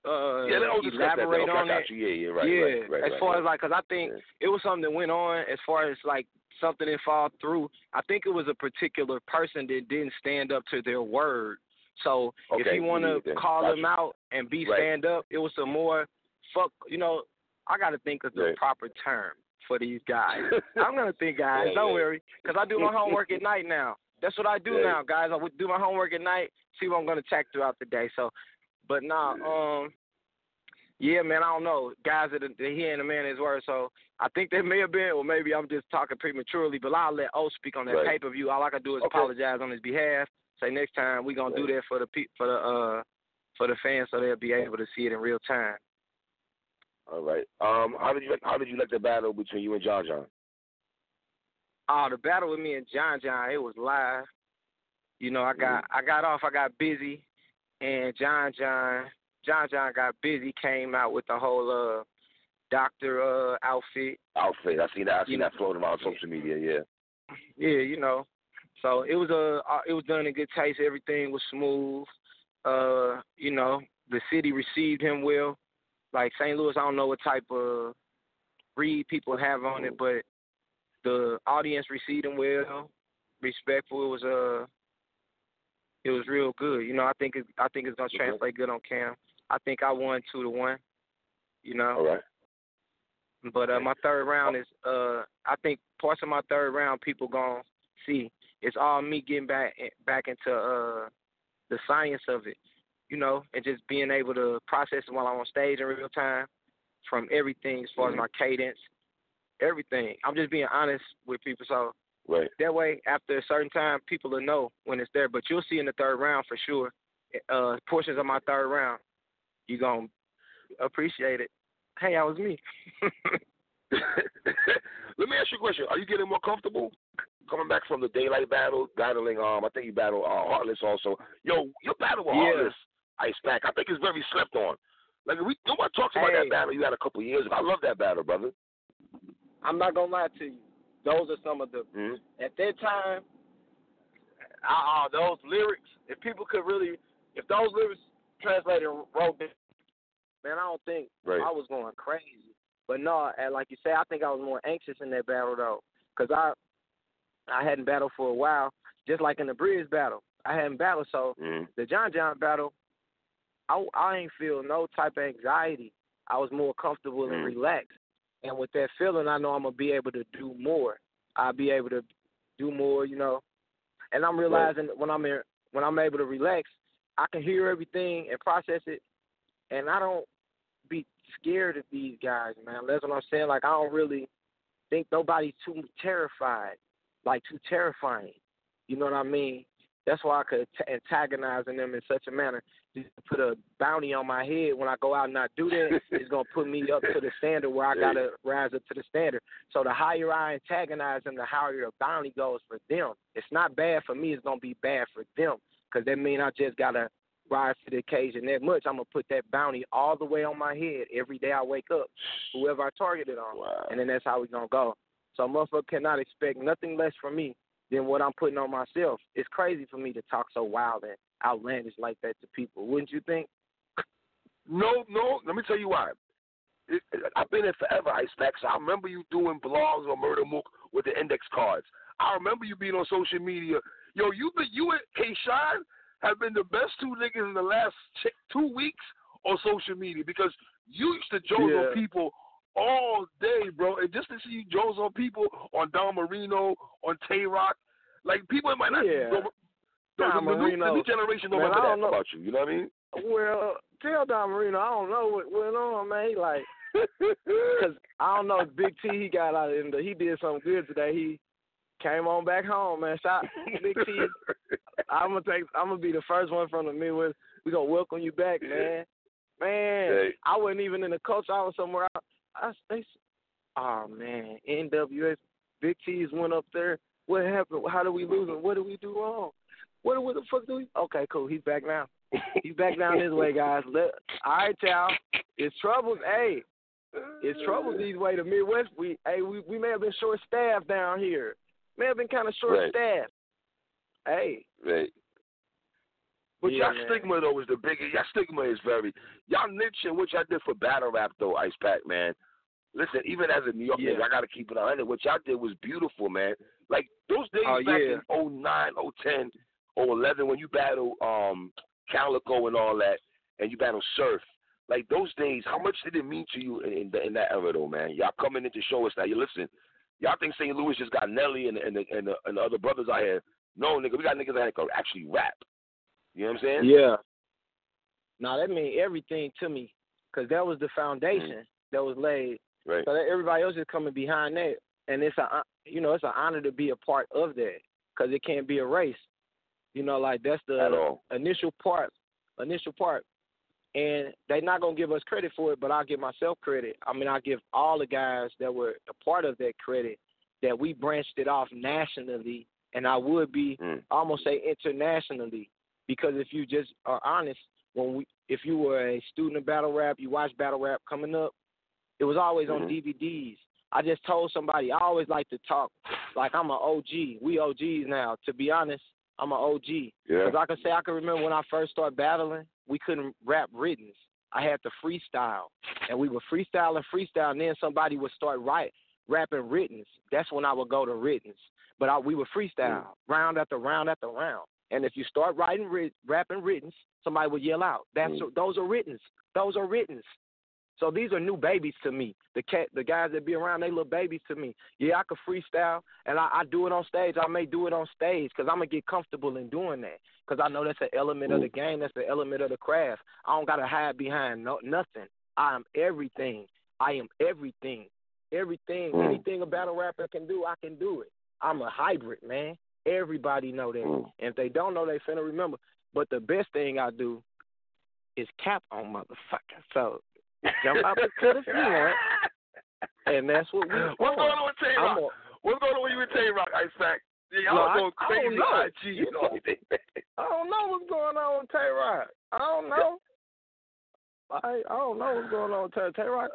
uh, yeah, let that. elaborate Okay, I on that. Yeah, yeah, right, yeah, right, right, as right, far right. as like, cause I think Yeah. it was something that went on. As far as like something that fall through, I think it was a particular person that didn't stand up to their word. So if you want to call Got them out and be stand up, it was some more fuck. You know, I got to think of the proper term for these guys. I'm gonna think, guys. Yeah, don't yeah. worry, cause I do my homework at night now. That's what I do Yeah. now, guys. I would do my homework at night, see what I'm gonna check throughout the day. So, but nah, um, yeah, man, I don't know. Guys that are that hearing the man his word, so I think there may have been, or maybe I'm just talking prematurely. But I'll let O speak on that Right. pay per view. All I can do is Okay. apologize on his behalf. Say next time we gonna do that for the pe- for the uh for the fans, so they'll be able to see it in real time. All right. Um, how did you how did you like the battle between you and John John? Oh, the battle with me and John John, it was live. You know, I got I got off, I got busy, and John John John John got busy, came out with the whole uh doctor uh outfit. Outfit. I seen that. I seen You- that floating around social media. Yeah. Yeah, you know. So it was a uh, it was done in good taste. Everything was smooth. Uh, you know, the city received him well. Like St. Louis, I don't know what type of read people have on it, but the audience received him well, respectful. It was uh, it was real good. You know, I think it, I think it's gonna Okay. translate good on cam. I think I won two to one. You know. All right. But uh, my third round is uh I think parts of my third round people gonna see. It's all me getting back back into uh the science of it, you know, and just being able to process it while I'm on stage in real time from everything as far as my cadence, everything. I'm just being honest with people so Right. that way after a certain time people will know when it's there. But you'll see in the third round for sure. Uh portions of my third round. You gonna appreciate it. Hey, that was me. Let me ask you a question. Are you getting more comfortable coming back from the daylight battle, battling? Um, I think you battled uh, Heartless also. Yo, your battle with Yeah. Heartless, Ice Pack. I think it's very slept on. Like we nobody talks about Hey. that battle you had a couple years ago. I love that battle, brother. I'm not gonna lie to you. Those are some of the hmm at that time. Uh, those lyrics. If people could really, if those lyrics translated and wrote man, I don't think Right. I was going crazy. But no, and like you say, I think I was more anxious in that battle though, because I I hadn't battled for a while. Just like in the Bridge battle, I hadn't battled. So hmm the John John battle, I I ain't feel no type of anxiety. I was more comfortable and Mm. relaxed. And with that feeling, I know I'm gonna be able to do more. I'll be able to do more, you know. And I'm realizing when I'm in, when I'm able to relax, I can hear everything and process it, and I don't be scared of these guys, man. That's what I'm saying. Like I don't really think nobody's too terrified, like too terrifying. You know what I mean? That's why I could antagonize them in such a manner. Just to put a bounty on my head when I go out and not do that, it's gonna put me up to the standard where I gotta rise up to the standard. So the higher I antagonize them, the higher the bounty goes for them. It's not bad for me. It's gonna be bad for them because that means I just gotta rise to the occasion that much. I'm gonna put that bounty all the way on my head every day I wake up, whoever I targeted on, Wow. and then that's how we gonna go. So motherfucker cannot expect nothing less from me than what I'm putting on myself. It's crazy for me to talk so wild and outlandish like that to people, wouldn't you think? No, no. Let me tell you why. It, I've been there forever, Ice Pack. So I remember you doing blogs on Murda Mook with the index cards. I remember you being on social media. Yo, you been you and K Shine have been the best two niggas in the last two weeks on social media because you used to joke Yeah. on people all day, bro. And just to see you joke on people on Don Marino, on Tay Roc, like people might not. Yeah. The, the, Don the, new, the new generation don't Man, remember I don't know. about you. You know what I mean? Well, tell Don Marino I don't know what went on, man. He like, cause I don't know Big T he got out and he did something good today. He came on back home, man. Shout Big T. I'm gonna take. I'm gonna be the first one from the Midwest. We gonna welcome you back, man. Man, Hey. I wasn't even in the coach. I was somewhere. I, I they, oh man, NWS Big T's went up there. What happened? How did we lose? him? What did we do wrong? What, what the fuck do we? Okay, cool. He's back now. He's back down this way, guys. Let, all right, y'all. It's trouble. Hey, it's trouble these way. The Midwest. We hey, we we may have been short staffed down here. May have been kind of short Right. staffed. Hey, Right. But Yeah, y'all man. stigma though is the biggest. Y'all stigma is very. Y'all niche and what y'all did for battle rap though, Ice Pack man. Listen, even as a New York Yeah. nigga, I gotta keep it on hundred. What y'all did was beautiful, man. Like those days Oh, back yeah. in 09, 010, 011 when you battle um Calicoe and all that, and you battle Surf. Like those days, how much did it mean to you in, in that era though, man? Y'all coming in to show us that you listen. Y'all think St. Louis just got Nelly and and the, and the, and the other brothers out here? No, nigga, we got niggas that can actually rap. You know what I'm saying? Yeah. Now that means everything to me, cause that was the foundation that was laid. Right. So that everybody else is coming behind that, and it's a you know it's an honor to be a part of that, cause it can't be erased. You know, like that's the initial part, initial part, and they're not gonna give us credit for it, but I'll give myself credit. I mean, I give all the guys that were a part of that credit that we branched it off nationally, and I would be Mm. almost say internationally because if you just are honest, when we if you were a student of battle rap, you watched battle rap coming up, it was always on Mhm. DVDs. I just told somebody I always like to talk like I'm an OG. We OGs now. To be honest, I'm an OG. Yeah. Because I can say I can remember when I first started battling, we couldn't rap writtens. I had to freestyle, and we would freestyle and freestyle, and then somebody would start write rapping writtens. That's when I would go to writtens. But I, we would freestyle round after round after round. And if you start writing writ, rapping writtens, somebody will yell out, "That's Mm. those are writtens. Those are writtens." So these are new babies to me. The cat, the guys that be around, they little babies to me. Yeah, I could freestyle, and I, I do it on stage. I may do it on stage because I'm gonna get comfortable in doing that. Because I know that's an element of the game. That's the element of the craft. I don't gotta hide behind no nothing. I am everything. I am everything. Everything, Mm. anything a battle rapper can do, I can do it. I'm a hybrid, man. Everybody know that. Mm. And if they don't know, they finna remember. But the best thing I do is cap on motherfuckers. So jump out the cut if you want. And that's what we What's going on with Tay I'm Rock? a- What's going on with you with Tay Roc, Ice Pack? Y'all No, I- going I crazy don't know. on IG and all. I don't know what's going on with Tay Roc. I don't know. I I don't know what's going on with Tay Tay Roc.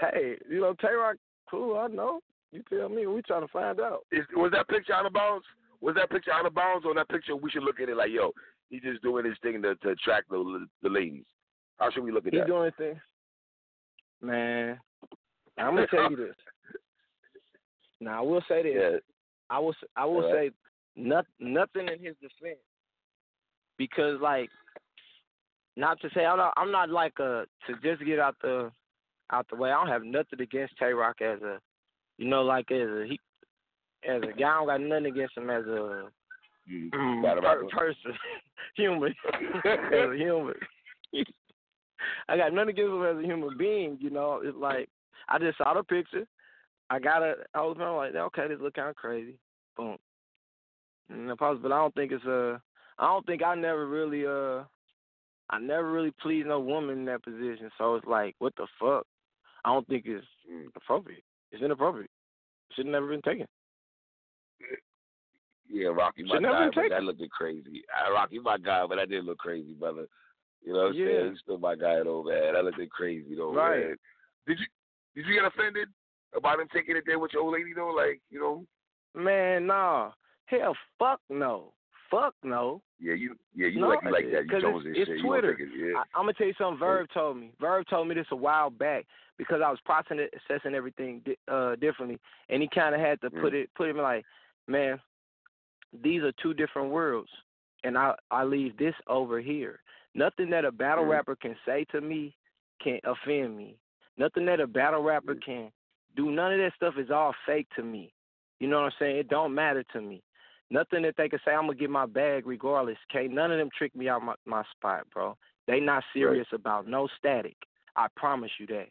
Hey, you know Tay Roc, cool. I know. You tell me. We trying to find out. Is, was that picture out of bounds? Was that picture out of bounds, or that picture we should look at it like, yo, he's just doing his thing to, to attract the the ladies? How should we look at He that? doing things. Man, I'm gonna tell you this. Now I will say this. yeah. I will I will right. say not, nothing in his defense because like not to say I'm not I'm not like a to just get out the out the way. I don't have nothing against Tay Roc as a you know like as a he as a guy. I don't got nothing against him as a Mm. mm, per- person, human, as a human. I got nothing against him as a human being. You know, it's like I just saw the picture. I got it. I was like, okay, this look kind of crazy. Boom. And but I don't think it's uh, I don't think I never really uh, I never really pleased no woman in that position. So it's like, what the fuck? I don't think it's Mm. appropriate. It's inappropriate. Should have never been taken. Yeah, Rocky, my guy, but that looked crazy. Uh, Rocky, my guy, but that did look crazy, brother. You know what I'm Yeah. saying? He's still my guy though, man. That looked crazy though, Right. man. Did you did you get offended about him taking it there with your old lady though? Like, you know? Man, nah. Hell, fuck no. Fuck no. Yeah, you yeah, you No, like you like that. You 'cause Jones it's- and it's shit. Twitter. You don't it, yeah. I, I'm gonna tell you something. Verb told me. Verb told me this a while back because I was processing it, assessing everything di- uh, differently, and he kind of had to put Mm. it, put him like, man, these are two different worlds, and I I leave this over here. Nothing that a battle Mm. rapper can say to me can offend me. Nothing that a battle rapper Mm. can do. None of that stuff is all fake to me. You know what I'm saying? It don't matter to me. Nothing that they can say I'm gonna get my bag regardless. Can't none of them trick me out my, my spot, bro. They not serious about no static. I promise you that.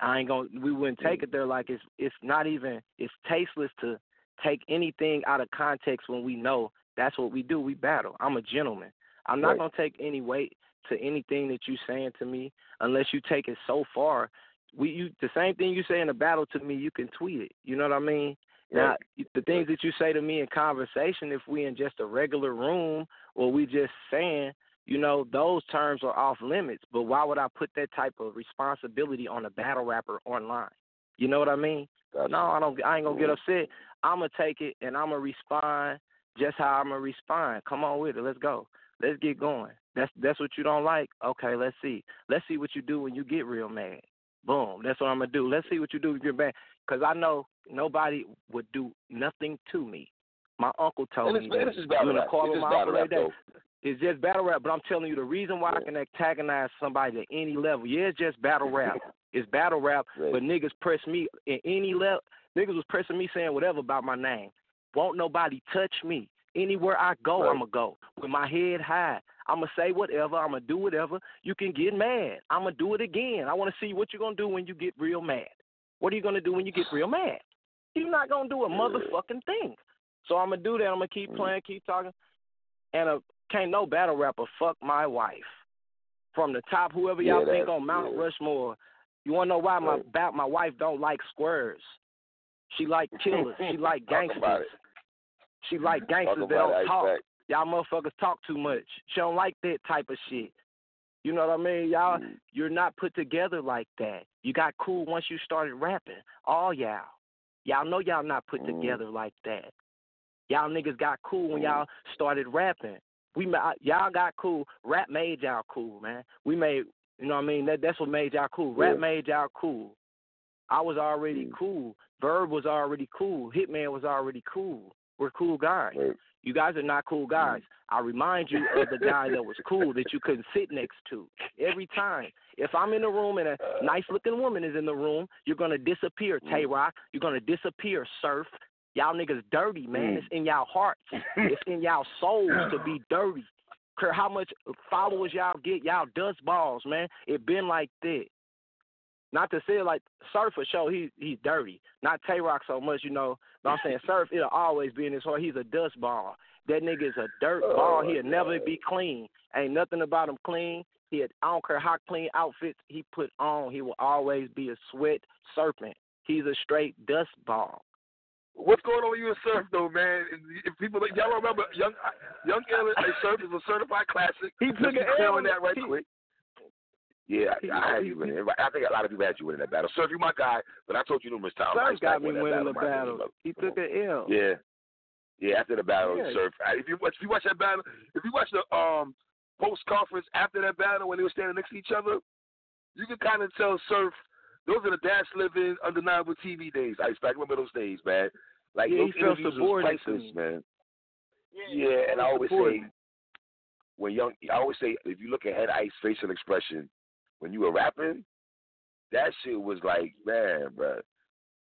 I ain't gonna. We wouldn't take it there like it's it's not even. It's tasteless to take anything out of context when we know that's what we do. We battle. I'm a gentleman. I'm not Right. gonna take any weight to anything that you're saying to me unless you take it so far. We you the same thing you say in a battle to me, you can tweet it. You know what I mean? Now the things that you say to me in conversation, if we in just a regular room or we just saying, you know, those terms are off limits. But why would I put that type of responsibility on a battle rapper online? You know what I mean? Gotcha. No, I don't. I ain't gonna get upset. I'm gonna take it and I'm gonna respond just how I'm gonna respond. Come on with it. Let's go. Let's get going. That's that's what you don't like. Okay, let's see. Let's see what you do when you get real mad. Boom. That's what I'm gonna do. Let's see what you do when you get mad. Cause I know nobody would do nothing to me. My uncle told me that. I'm gonna call him my battle uncle day. though. It's just battle rap, but I'm telling you the reason why I can antagonize somebody at any level. Yeah, it's just battle rap. It's battle rap, Right. but niggas press me at any level. Niggas was pressing me saying whatever about my name. Won't nobody touch me. Anywhere I go, Right. I'ma go with my head high. I'ma say whatever. I'ma do whatever. You can get mad. I'ma do it again. I want to see what you're gonna do when you get real mad. What are you gonna do when you get real mad? You're not gonna do a motherfucking thing. So I'm gonna do that. I'm gonna keep mm-hmm. playing, keep talking, and a, can't no battle rapper fuck my wife from the top. Whoever y'all Yeah, think on Mount yeah. Rushmore, you wanna know why my Right. my wife don't like squares? She like killers. she like gangsters. She like gangsters that don't talk. Y'all motherfuckers talk too much. She don't like that type of shit. You know what I mean? Y'all, Mm. you're not put together like that. You got cool once you started rapping. All y'all. Y'all know y'all not put Mm. together like that. Y'all niggas got cool when Mm. y'all started rapping. We y'all got cool. Rap made y'all cool, man. We made, you know what I mean? That that's what made y'all cool. Rap Yeah. made y'all cool. I was already Mm. cool. Verb was already cool. Hitman was already cool. We're cool guys. Right. You guys are not cool guys. I remind you of the guy that was cool that you couldn't sit next to every time. If I'm in the room and a nice looking woman is in the room, you're gonna disappear, Tay Roc. You're gonna disappear, Surf. Y'all niggas dirty, man. Mm. It's in y'all hearts. it's in y'all souls to be dirty. Care how much followers y'all get, y'all dust balls, man. It been like that. Not to say like Surf for sure, he he's dirty. Not Tay Roc so much, you know. But I'm saying Surf, it'll always be in his heart. He's a dust ball. That nigga is a dirt oh, ball. He'll never be clean. Ain't nothing about him clean. He had, I don't care how clean outfits he put on. He will always be a sweat serpent. He's a straight dust ball. What's going on with you and Surf though, man? If people y'all remember young young Ill and Surf is a certified classic. He took an L. that right He- quick. Yeah, he- I, I had you winning. I think a lot of people had you winning that battle. Surf, you my guy, but I told you numerous times. Surf Ice got me won that winning the my opinion, battle. He Come took on. an L. Yeah, yeah. After the battle, Yeah. Surf. If you watch, if you watch that battle, if you watch the um post conference after that battle when they were standing next to each other, you can kind of tell Surf. Those are the dash living undeniable TV days. Ice Pack, remember those days, man? Like Yeah, those he felt interviews was subordinate priceless, man. Yeah, and I always say when young, I always say if you look at Head Ice facial expression when you were rapping, that shit was like, man, bro.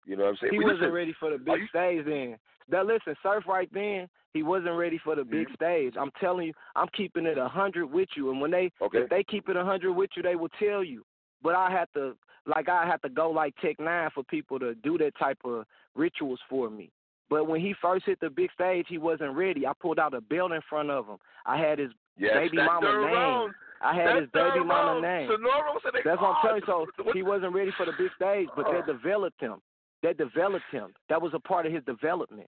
You know what I'm saying? He We wasn't listen- ready for the big stage then. Now listen, Surf right then, he wasn't ready for the big Mhm. stage. I'm telling you, I'm keeping it a hundred with you. And when they Okay. if they keep it a hundred with you, they will tell you. But I have to like I have to go like Tech N9ne for people to do that type of rituals for me. But when he first hit the big stage, he wasn't ready. I pulled out a belt in front of him. I had his Yes, baby mama name. round, I had his baby mama name. They That's what I'm telling you. So he wasn't ready for the big stage, but they developed him. That developed him. That was a part of his development.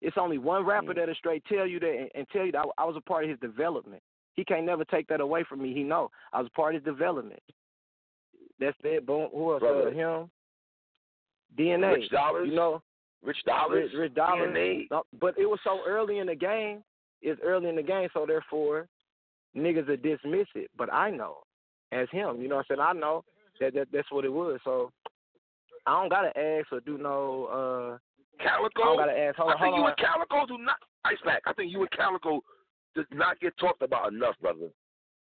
It's only one rapper Mm. that'll straight tell you that and, and tell you that I, I was a part of his development. He can't never take that away from me. He know I was a part of his development. That's it. Boom. Who else? Brother. Uh, him. DNA. Rich Dollars, You know, Rich Dollars, Rich, Rich Dollars. DNA. But it was so early in the game. It's early in the game, so therefore, niggas will dismiss it. But I know, as him, you know, what I'm saying I know that, that that's what it was. So I don't gotta ask or do no. uh I Calicoe. don't gotta ask. Hold I think hold you on. and Calicoe do not ice back. I think you and Calicoe does not get talked about enough, brother.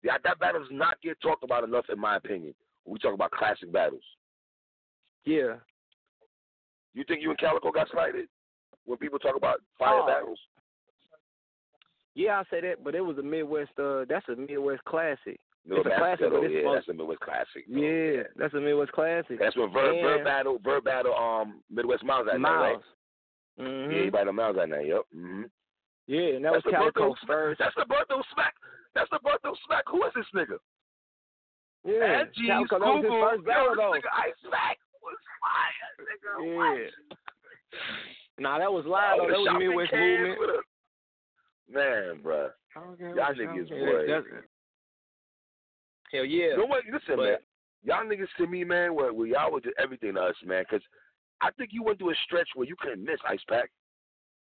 That that battle does not get talked about enough, in my opinion. When we talk about classic battles, Yeah. you think you and Calicoe got slighted when people talk about fire Oh. battles? Yeah, I say that, but it was a Midwest. uh That's a Midwest classic. No, It's a classic, but Oh, it's yeah, supposed- that's a Midwest classic. Oh, Yeah, that's a Midwest classic. That's when Verb, Verb battle, Verb battle, um, Midwest Miles night, Miles. right? Mm-hmm. Yeah, everybody them out got that. Yep. Mm-hmm. Yeah, and that That's was the Calicoe first. That's the Bertho Smack. That's the Bertho Smack. Who is this nigga? Yeah, G's, Calicoe, that was his Google. first battle Yo, though. nigga Ice Mac was fire, nigga. Yeah. Nah, that was live though. That was Midwest movement. Man, bruh. Y'all niggas, Yeah, boy. Hell yeah. No know what? Listen, But- man. Y'all niggas to me, man, where, where y'all was everything to us, man. Because I think you went through a stretch where you couldn't miss Ice Pack.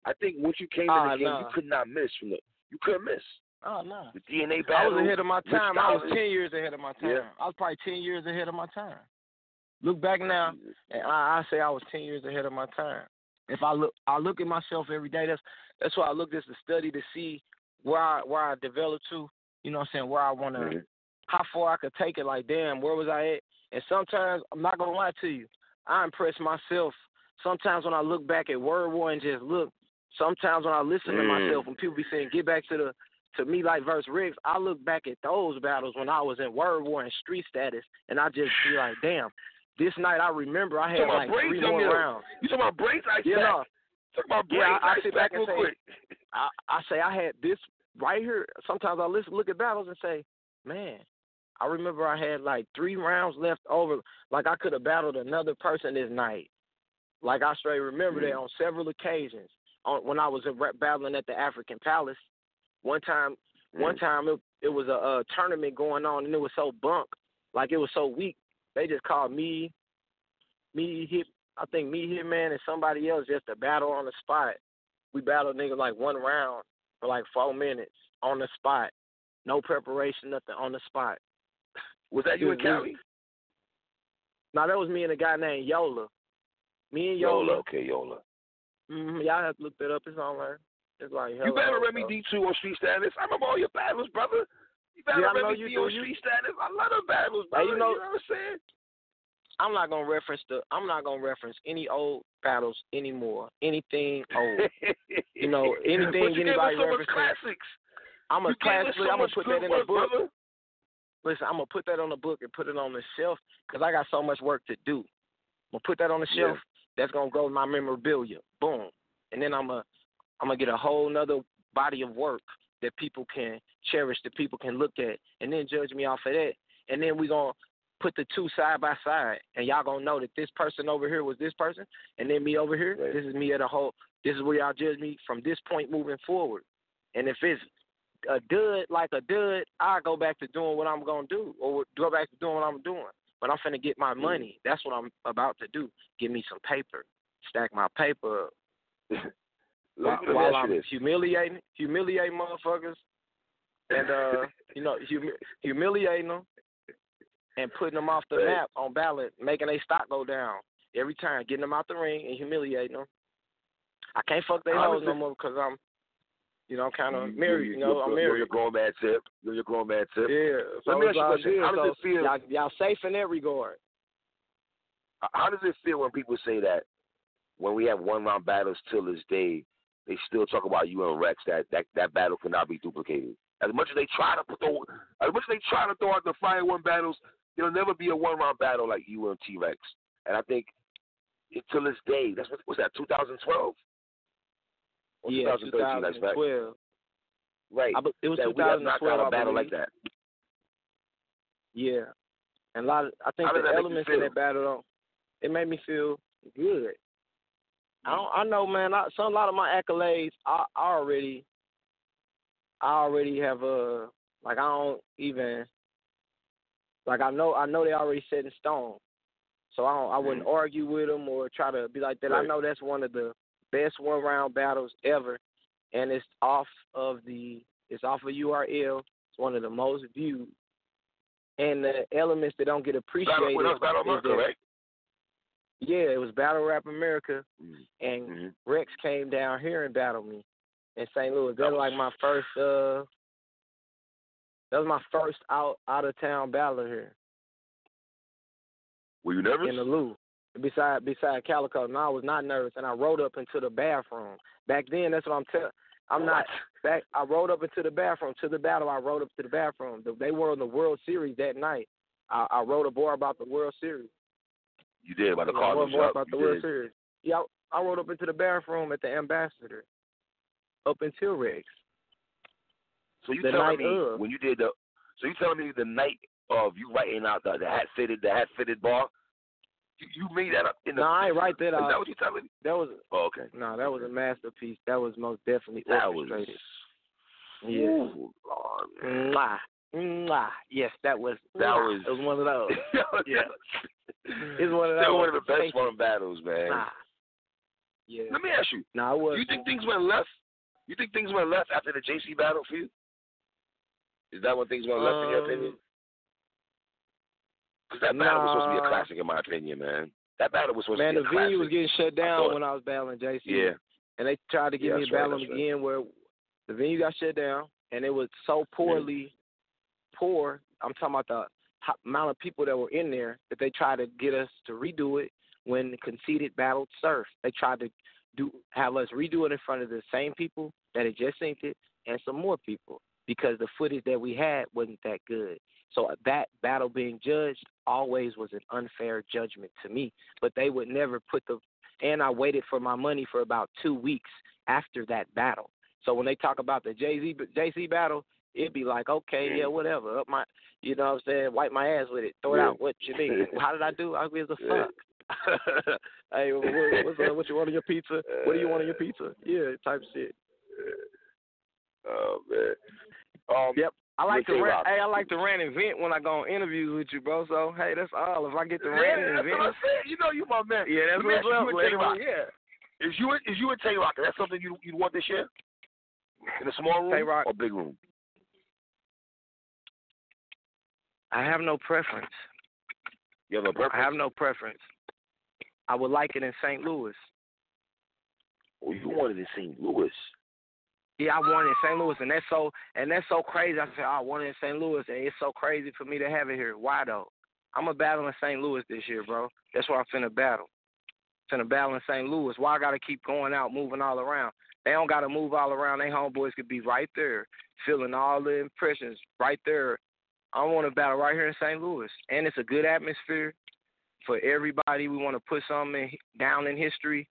I think once you came Ah, in the game, nah. you could not miss from the. You couldn't miss Oh no. the DNA I was ahead of my time. I was ten years ahead of my time. Yeah. I was probably ten years ahead of my time. Look back now, and I, I say I was ten years ahead of my time. If I look, I look at myself every day. That's that's why I look at the study to see where I where I developed to. You know what I'm saying? Where I want to, Mhm. how far I could take it. Like, damn, where was I at? And sometimes I'm not gonna lie to you, I impress myself. Sometimes when I look back at Word War and just look, sometimes when I listen to Mm. myself, when people be saying get back to the to me like verse Riggs, I look back at those battles when I was in Word War and street status, and I just be like, damn. This night I remember I had like three more your- rounds. You talking about braids You Pack? know, Talking about braids Yeah, I- I sit back and say- I, I say I had this right here. Sometimes I listen, look at battles and say, man, I remember I had like three rounds left over. Like I could have battled another person this night. Like I straight remember that mm-hmm. on several occasions. On when I was battling at the African Palace, one time, one mm-hmm. time it, it was a, a tournament going on and it was so bunk, like it was so weak. They just called me, me hit. I think me Hitman and somebody else just to battle on the spot. We battled nigga like one round for like four minutes on the spot. No preparation, nothing on the spot. Was that you and Cali? Now that was me and a guy named Yola. Me and Yola, Yola. okay, Yola. Mm-hmm, y'all have to look that up. It's online. It's like You hella battled old Remy. D two on Street Status. I remember all your battles, brother. You battled Yeah, I know you, on street status. I love the battles, brother. Hey, you, know, you know what I'm saying? I'm not gonna reference the. I'm not gonna reference any old battles anymore. Anything old. You know, anything you anybody so references. classics. I'm a you gave us classically. so I'm gonna put that in the book. brother. Listen, I'm gonna put that on the book and put it on the shelf because I got so much work to do. I'm gonna put that on the Yeah. shelf. That's gonna go in my memorabilia. Boom, and then I'm gonna I'm gonna get a whole nother body of work that people can cherish, that people can look at, and then judge me off of that. And then we're gonna put the two side by side, and y'all gonna know that this person over here was this person, and then me over here. This is me at a whole. This is where y'all judge me from this point moving forward. And if it's a dud like a dud, I go back to doing what I'm gonna do, or go back to doing what I'm doing. But I'm finna get my Mm. money. That's what I'm about to do. Give me some paper, stack my paper up while, while I'm humiliating, humiliating motherfuckers, and uh, you know, humi- humiliating them and putting them off the map on ballot, making their stock go down every time, getting them out the ring and humiliating them. I can't fuck their hoes no more because I'm, you know, kind of married. you- know, I'm married. You're grown man tip. You're your grown man tip. Yeah. So Let me ask you a question. How does So it feel- Y'all, y'all safe in that regard. How does it feel when people say that when we have one round battles till this day, they still talk about you and Rex that that that battle cannot be duplicated. As much as they try to put the, as much as they try to throw out the fire one battles, there'll never be a one round battle like you and T Rex. And I think until this day, that's what was that 2012 or Yeah, 2013? That's right. 2012. Right. I, it was that we have not 2012. got a battle like that. Yeah, and a lot. Of, I think the that make you elements in that battle, though, it made me feel good. I don't. I know, man. I, some a lot of my accolades, I, I already, I already have a like I don't even like I know I know they already set in stone, so I don't, I wouldn't argue with them or try to be like that. I Mm-hmm. Know that's one of the best one round battles ever, and it's off of the it's off of URL. It's one of the most viewed, and the elements that don't get appreciated. Battle, us, Battle is America, that- right? Yeah, it was Battle Rap America, Mhm. and Mhm. Rex came down here and battled me in St. Louis. That was like my first. uh That was my first out out of town battle here Were you nervous? in the Lou. Beside beside Calicoe, and I was not nervous, and I rode up into the bathroom. Back then, that's what I'm telling. I'm not back. I rode up into the bathroom to the battle. I rode up to the bathroom. They were in the World Series that night. I, I wrote a board about the World Series. You did by the a Cardinals. about the you World. Series. Yeah, I, I rode up into the bathroom at the Ambassador, up until Rex. So you The telling me of. when you did the? So you telling me the night of you writing out the, the hat fitted the hat fitted bar? You, you made that up in the. No, I ain't write that Is out. that what you telling me? That was Oh, okay. no, that was a masterpiece. That was most definitely That was. Yeah. Ooh, Lord. Mwah. Yes, that was That mwah. was- it was one of those. Yeah. It's one of those. That those. one of the best fun battles, man. Nah. Yeah. Let me ask you: No, it was Do you think things went left? You think things went left after the JC battle for you? Is that when things went left in your Um, opinion? Because that battle was supposed to be a classic in my opinion, man. That battle was supposed Man, to the be a classic. Man, the venue was getting shut down thought- when I was battling JC. yeah. And they tried to give Yeah, me a right, battle that's right. again where the venue got shut down and it was so poorly poor. I'm talking about the amount of people that were in there that they tried to get us to redo it when the conceded battled surf. They tried to do have us redo it in front of the same people that had just synced it and some more people because the footage that we had wasn't that good. So uh, that battle being judged always was an unfair judgment to me. But they would never put the and I waited for my money for about two weeks after that battle. So when they talk about the Jay Z JC battle, it'd be like, okay, yeah, whatever. Up my, you know what I'm saying? Wipe my ass with it. Throw it Yeah. out. What you mean? How did I do? I gives a fuck. hey, what, what's uh, what you want on your pizza? What do you want on your pizza? Yeah, type shit. Oh man. Um, Yep. I like to rant. Hey, I like to rant and vent when I go on interviews with you, bro. So hey, that's all. If I get to Yeah, rant and that's what I vent, said. You know you my man. yeah, that's what's up. Let Yeah. Is you is you and Tay Roc? Is that something you you want this year? In a small room Tay-Roc. or big room? I have no preference. You have a preference? I have no preference. I would like it in St. Louis. Oh, you wanted in St. Louis. Yeah, I want it in St. Louis, and that's so and that's so crazy. I said "Oh, I want it in St. Louis, and it's so crazy for me to have it here. Why though? I'm a battle in St. Louis this year, bro. That's where I'm finna battle. Finna battle in St. Louis. Why I gotta keep going out, moving all around? They don't gotta move all around. They homeboys could be right there, feeling all the impressions right there. I want to battle right here in St. Louis, and it's a good atmosphere for everybody. We want to put something in, down in history.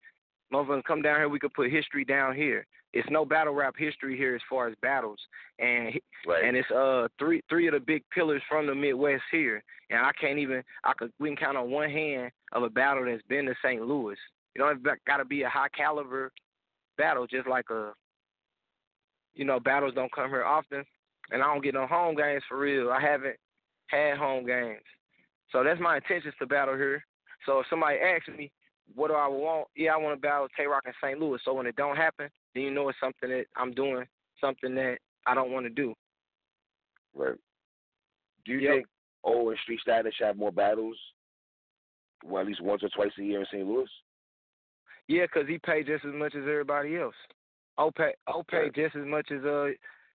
Motherfuckers come down here, we could put history down here. It's no battle rap history here as far as battles, and Right. and it's uh three three of the big pillars from the Midwest here, and I can't even I could we can count on one hand of a battle that's been to St. Louis. You know, it's got to be a high caliber battle, just like a you know battles don't come here often, and I don't get no home games for real. I haven't had home games, so that's my intentions to battle here. So if somebody asks me, what do I want? Yeah, I want to battle Tay Roc in St. Louis. So when it don't happen, then you know it's something that I'm doing, something that I don't want to do. Right. Do you Yep. think O and Street Status should have more battles? Well, at least once or twice a year in St. Louis? Yeah, cause he paid just as much as everybody else. O pay O pay Right. just as much as uh,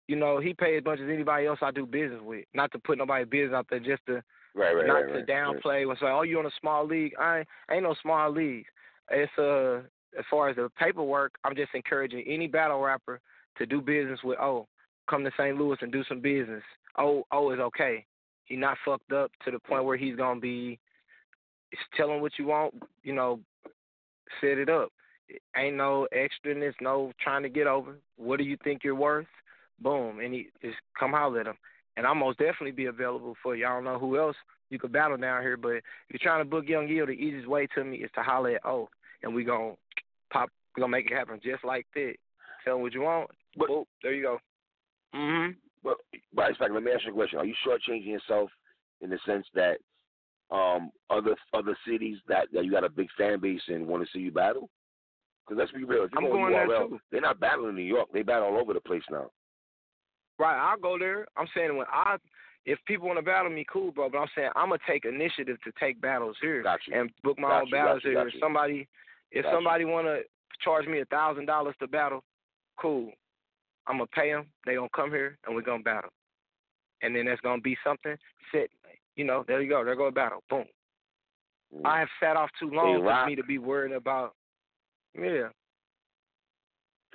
you know, he paid as much as anybody else I do business with. Not to put nobody's business out there, just to Right, right, not right. to downplay when say, oh, you on a small league. I ain't, ain't no small league. It's uh, as far as the paperwork, I'm just encouraging any battle rapper to do business with O. Come to St. Louis and do some business. O O is okay. He not fucked up to the point where he's gonna be. Tell him what you want. You know, set it up. Ain't no extraness, no trying to get over. What do you think you're worth? Boom, and he just come holler at him. And I'll most definitely be available for you. I don't know who else you could battle down here, but if you're trying to book Young Yield, the easiest way to me is to holler at O, and we gonna pop, we gonna make it happen just like that. Tell him what you want. But- Boop, there you go. Mm-hmm. But, in fact, let me ask you a question. Are you shortchanging yourself in the sense that um, other other cities that, that you got a big fan base and want to see you battle? Because let's be real. If you I'm go to going there, URL, they're not battling in New York. They battle all over the place now. Right, I'll go there. I'm saying when I, if people want to battle me, cool, bro. But I'm saying I'm gonna take initiative to take battles here and book my Got own you, got battles here. If somebody, if somebody wanna charge me a thousand dollars to battle, cool. I'm gonna pay them. They gonna come here and we're gonna battle, and then that's gonna be something Sit, You know, there you go. There go a battle. Boom. Mm. I have sat off too long for me to be worried about. Yeah,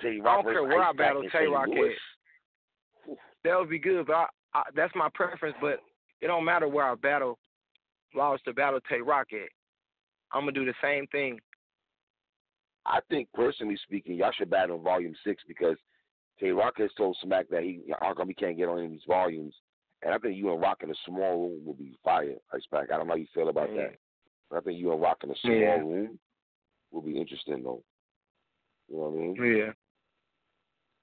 Tay I don't care where I battle Tay. Rock Louis. That would be good. But I, I, that's my preference. But it don't matter where I battle. Was to battle Tay Roc at, I'm gonna do the same thing I think personally speaking, y'all should battle in volume six because Tay Roc has told Smack that he how come he can't get on any of these volumes. And I think you and Rock in a small room will be fire, Ice Pack. I don't know how you feel about Yeah. that. But I think you and Rock in a small Yeah. room will be interesting though. You know what I mean? Yeah.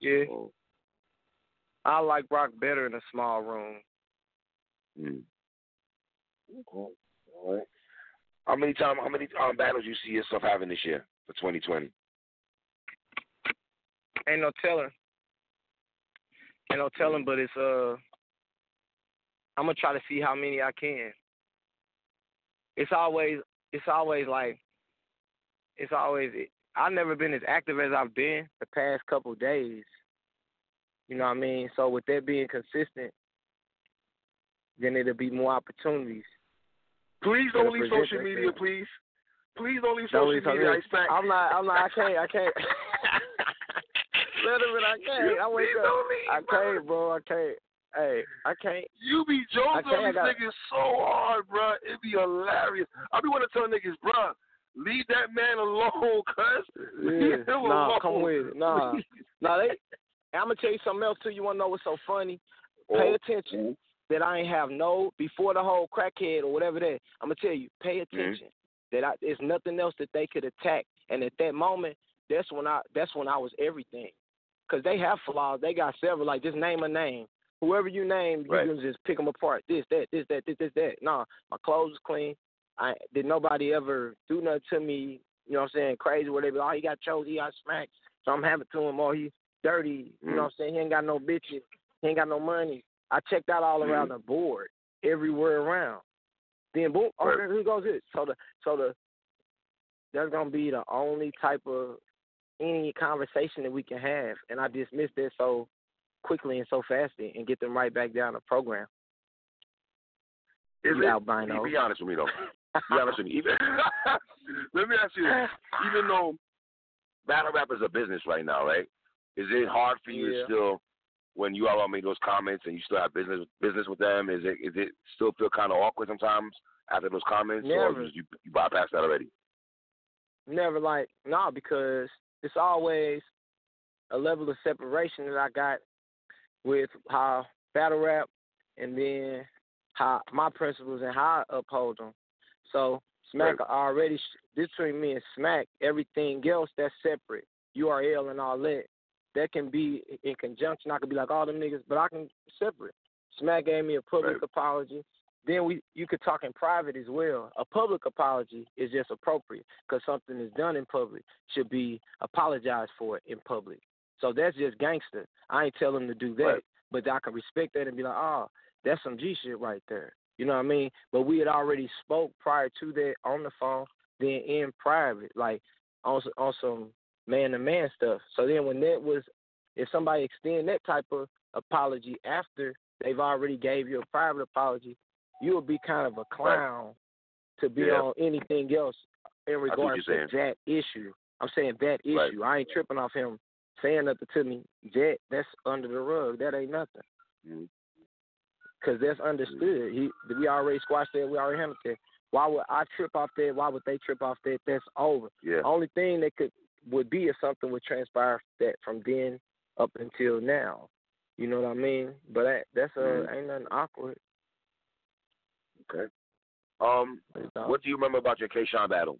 Yeah. So, I like Rock better in a small room. mm. Okay. All right. How many time how many um, battles you see yourself having this year for twenty twenty? Ain't no telling. Ain't no telling, but it's uh I'm gonna try to see how many I can. It's always it's always like it's always I've never been as active as I've been the past couple days. You know what I mean? So with that being consistent, then it'll be more opportunities. Please don't leave social media, please. Please don't leave Don't social media. I'm not I'm not I can't I can't Let him in, I can't. I wake Please up. don't leave, I can't, bro. I can't. Hey, I can't. You be joking on these got- niggas so hard, bro. It'd be hilarious. I be want to tell niggas, bro, leave that man alone, cuz. Leave Yeah. him Nah, alone. come with it. Nah. Nah, they. I'm gonna tell you something else too. You wanna know what's so funny? Pay Oh, attention that I ain't have no before the whole crackhead or whatever that. I'm gonna tell you. Pay mm-hmm. attention that I, there's nothing else that they could attack. And at that moment, that's when I that's when I was everything. Cause they have flaws. They got several. Like just name a name. Whoever you name, Right. you can just pick them apart. This, that, this, that, this, this, that. Nah, my clothes was clean. I did nobody ever do nothing to me. You know what I'm saying? Crazy. Where they be, oh, he got choked, he got smacked. So I'm having to him. Oh, he dirty. You know what I'm saying? He ain't got no bitches. He ain't got no money. I checked out all around the board, everywhere around. Then boom, oh, Right. there here goes it. So the so the that's gonna be the only type of any conversation that we can have, and I dismissed that so quickly and so fast and get them right back down the program. Is You it? albino. Be, be honest with me, though. Be honest with me. Even, let me ask you this. Even though battle rap is a business right now, right? Is it hard for you to still, when you all made those comments and you still have business business with them, is it is it still feel kind of awkward sometimes after those comments, Never. just you you bypass that already? Never like nah because it's always a level of separation that I got with how battle rap and then how my principles and how I uphold them. So Smack already sh- between me and Smack, everything else that's separate, URL and all that, that can be in conjunction. I could be like all them niggas, but I can separate. Smack gave me a public Right. apology. Then we you could talk in private as well. A public apology is just appropriate because something is done in public should be apologized for in public. So that's just gangster. I ain't tell him to do that, Right. but I can respect that and be like, oh, that's some G shit right there. You know what I mean? But we had already spoke prior to that on the phone, then in private, like on on some man to man stuff. So then when that was, if somebody extend that type of apology after they've already gave you a private apology, you will be kind of a clown to be Yeah. on anything else in regards to that issue. I'm saying that Right. issue. I ain't tripping off him saying nothing to me. That that's under the rug. That ain't nothing. Mhm. Cause that's understood. He we already squashed that. We already handled that. Why would I trip off that? Why would they trip off that? That's over. Yeah. Only thing that could would be if something would transpire that from then up until now. You know what I mean? But that, that's uh Mhm. ain't nothing awkward. Okay. Um, what do you remember about your K-Shine battle?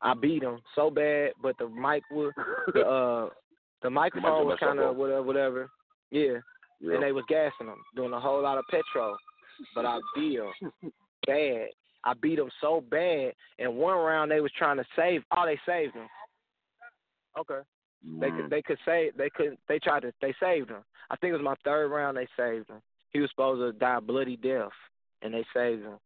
I beat him so bad, but the mic was the uh the microphone was kind of whatever, whatever. Yeah, Yeah. and they was gassing him, doing a whole lot of petrol. But I beat him bad. I beat him so bad. And one round they was trying to save. Oh, they saved him. Okay. They Mm. could they could save they couldn't they tried to they saved him. I think it was my third round they saved him. He was supposed to die a bloody death and they saved him.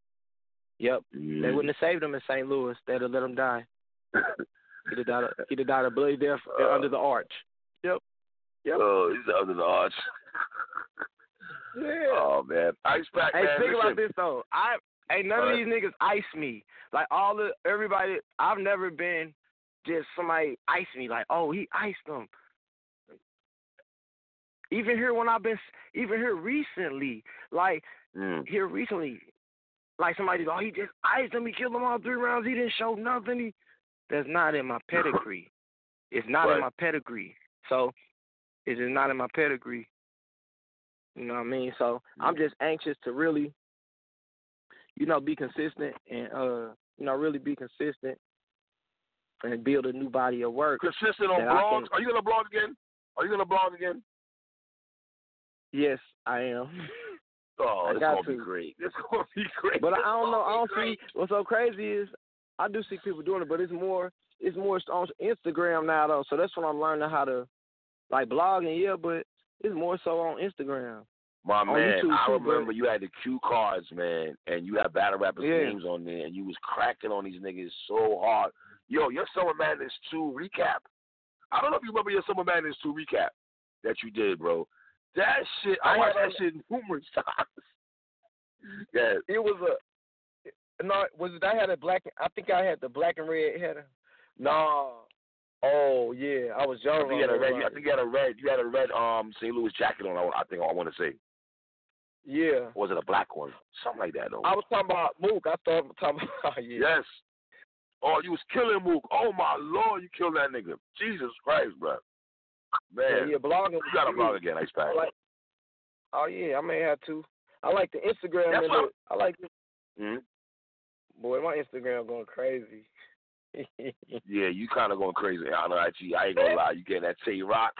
Yep. They Mm. wouldn't have saved him in St. Louis. They'd have let him die. He'd have died a, he'd have died a bloody death Uh. under the arch. Yep. Yep. Oh, he's under the arch. Yeah. Oh man, Ice Pack Hey, man. think about this though. I ain't none Go of ahead. these niggas ice me. Like all the everybody. I've never been just somebody ice me. Like oh he iced them. Even here when I've been, even here recently, like Mm. here recently, like somebody oh he just iced him. He killed them all three rounds. He didn't show nothing. He that's not in my pedigree. It's not Right. in my pedigree. So it's just not in my pedigree. You know what I mean? So I'm just anxious to really, you know, be consistent and uh, you know, really be consistent and build a new body of work. Consistent on blogs. can- Are you gonna blog again? Are you gonna blog again? Yes, I am. Oh, it's gonna be great. It's gonna be great. But I don't know. I don't be see what's so crazy is I do see people doing it, but it's more it's more on Instagram now though. So that's when I'm learning how to like blogging, yeah, but it's more so on Instagram. My on man, YouTube I remember you had the cue cards, man, and you had battle rappers' Yeah. names on there, and you was cracking on these niggas so hard. Yo, your Summer Madness 2 recap. I don't know if you remember your Summer Madness 2 recap that you did, bro. That shit, I, I watched that shit numerous times. yeah, It was a no. Was it? I had a black. I think I had the black and red header. No. Oh yeah, I was I young. think you had a red. that. I think you had a red. You had a red um St. Louis jacket on. I I think I want to say. Yeah. Or was it a black one? Something like that, though. I was talking about Mook. I started talking about yeah. Yes. Oh, you was killing Mook. Oh my lord, you killed that nigga. Jesus Christ, bro. Man, yeah, blogging. you got to blog again, Ice Pack. I like. Oh yeah, I may have to. I like the Instagram. That's what- I like. Mhm. Boy, my Instagram going crazy. Yeah, you kind of going crazy. I know, actually, I ain't gonna lie. You getting that Tay Roc?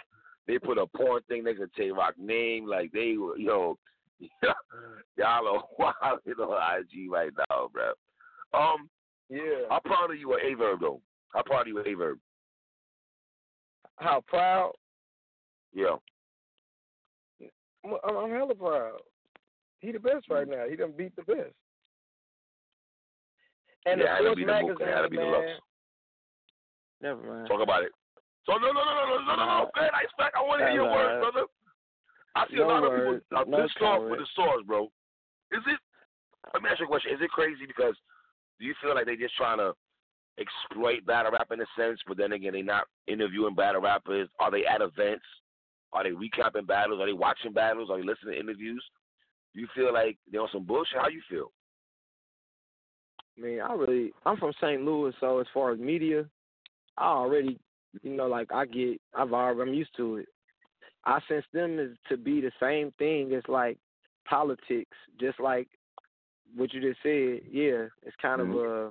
They put a porn thing next to Tay Roc name, like they were, yo, y'all are wild, know, IG right now, bro. Um, yeah. how proud of you of Aye Verb though? How proud of you of Aye Verb? How proud? Yeah. I'm, I'm, I'm hella proud. He the best right now. He done beat the best. And yeah, the Sports be the magazine, That'll be the man. Never mind. Talk about it. So no, no, no, no, no, no, no, no, man, Ice Pack, I want to hear your words, brother. I see a No lot of people are pissed off with the source, bro. Is it? Let me ask you a question. Is it crazy because do you feel like they're just trying to exploit battle rap in a sense, but then again, they're not interviewing battle rappers? Are they at events? Are they recapping battles? Are they watching battles? Are they listening to interviews? Do you feel like they're on some bullshit? How you feel? I mean, I really, I'm from St. Louis, so as far as media, I already, you know, like I get, I've already, I'm used to it. I sense them as to be the same thing as like politics, just like what you just said. Yeah, it's kind of uh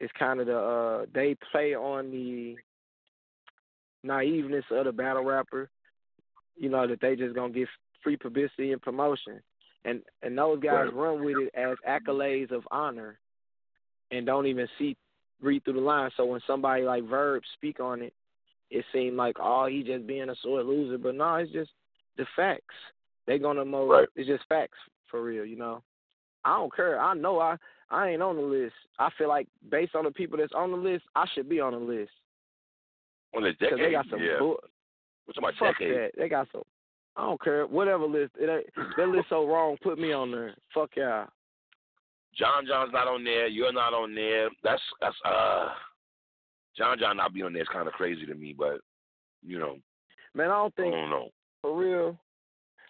it's kind of the uh they play on the naiveness of the battle rapper, you know, that they just gonna get free publicity and promotion. And and those guys Right. run with it as accolades of honor and don't even see read through the line. So when somebody like Verb speak on it, it seemed like oh he just being a sore loser. But no, it's just the facts. They gonna mo Right. it's just facts for real, you know. I don't care. I know I I ain't on the list. I feel like based on the people that's on the list, I should be on the list. On the decade? they got some yeah. bull What's about Fuck decade? that. They got some. I don't care. Whatever list. It ain't, that list so wrong. Put me on there. Fuck yeah. John John's not on there. You're not on there. That's that's uh, John John not be on there is kind of crazy to me, but you know, Man, I don't think. I don't know. for real.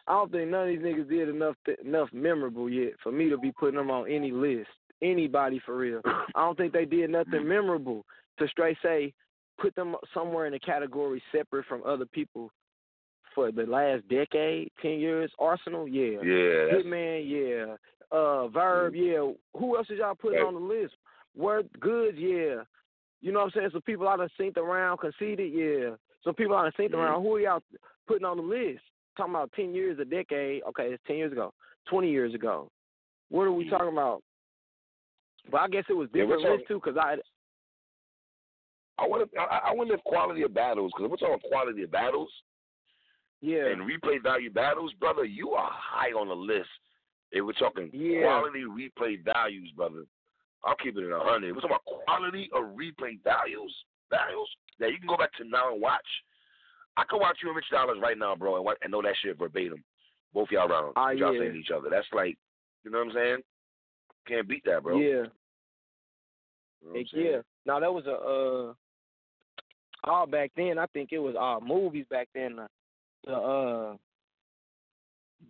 I don't think none of these niggas did enough th- enough memorable yet for me to be putting them on any list. Anybody for real. I don't think they did nothing memorable to straight say put them somewhere in a category separate from other people for the last decade, ten years. Arsenal, yeah. Yeah, that's, Hitman, yeah. Uh, Verb, yeah. Who else is y'all putting Right. on the list? Worth Goodz, yeah. You know what I'm saying? So people I done synced around, conceded, yeah. So people I done synced Mhm. around. Who are y'all putting on the list? Talking about ten years, a decade. Okay, it's ten years ago, twenty years ago. What are we Mhm. talking about? But I guess it was Yeah, different lists too, because I I wonder. I, I wonder if quality of battles, because we're talking quality of battles yeah and replay value battles, brother. You are high on the list. If we're talking Yeah. quality replay values, brother. I'll keep it at a hundred. We're talking about quality of replay values, values that you can go back to now and watch. I can watch you and Rich Dolarz right now, bro, and, wa- and know that shit verbatim. Both y'all rounds, Ah, y'all yeah. saying each other. That's like, you know what I'm saying? Can't beat that, bro. yeah. You know Heck yeah. Now that was a uh all back then. I think it was all movies back then. The, the uh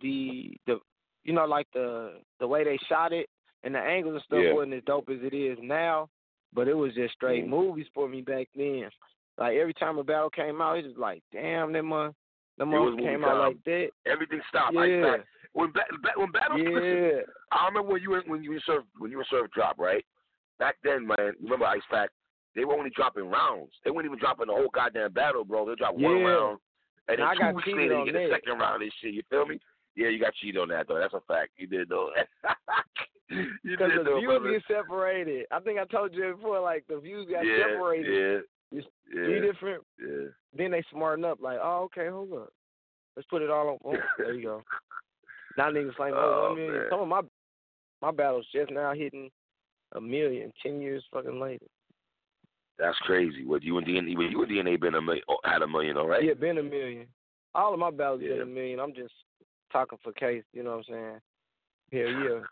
the the you know like the the way they shot it and the angles and stuff Yeah. wasn't as dope as it is now. but it was just straight Mm. movies for me back then. Like every time a battle came out, it was like, damn, that one, that was one came out like that. Everything stopped. Yeah, Pack. When ba- ba- when battle, listen, yeah. I remember when you were when you were surf when you were surf drop right. Back then, man, remember Ice Pack? They were only dropping rounds. They weren't even dropping the whole goddamn battle, bro. They dropped one round, and then I two got weeks cheated later you get a that. second round and shit. You feel me? Yeah, you got cheated on that though. That's a fact. You did though. you Because the though, views brother. get separated. I think I told you before, like the views got yeah, separated. It's yeah, Three different. yeah. Then they smarten up, like, oh, okay, hold up, let's put it all on. Oh, there you go. Now niggas like, oh, one million. man. Some of my my battles just now hitting a million, ten years fucking later. That's crazy. What you and DNA? What you and DNA been a million, oh, had a million, all right? Yeah, been a million. All of my battles Yeah. been a million. I'm just talking for case. You know what I'm saying? Hell yeah.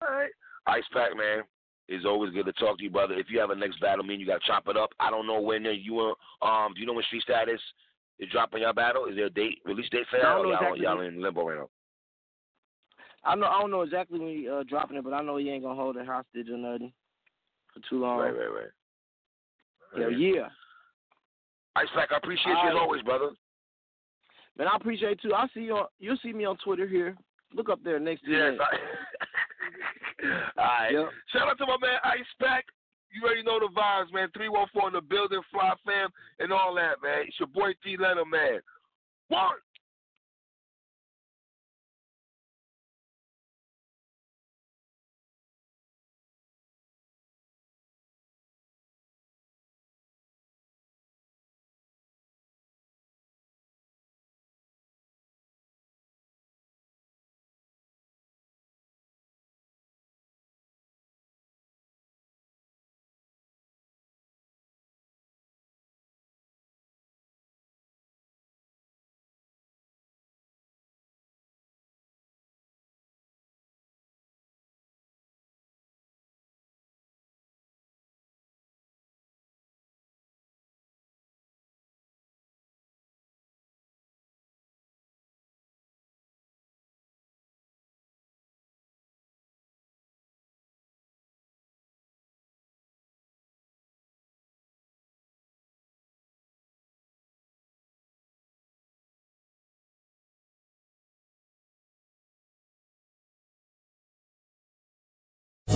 All right. Ice Pack, man. It's always good to talk to you, brother. If you have a next battle, mean you got to chop it up. I don't know when you uh, um. Do you know when Street Status is dropping your battle? Is there a date, release date for I that? don't Or know y'all, exactly. y'all in limbo right now? I know. I don't know exactly when he uh, dropping it, but I know he ain't gonna hold it hostage or nothing for too long. right, right, right. Hell yeah. Ice Pack, I appreciate you as always, brother. Man, I appreciate too. I'll see you on. You'll see me on Twitter here. Look up there next to Yes. All right. Yep. Shout out to my man Ice Pack. You already know the vibes, man. 314 in the building, Fly Fam, and all that, man. It's your boy D Leonard, man. One.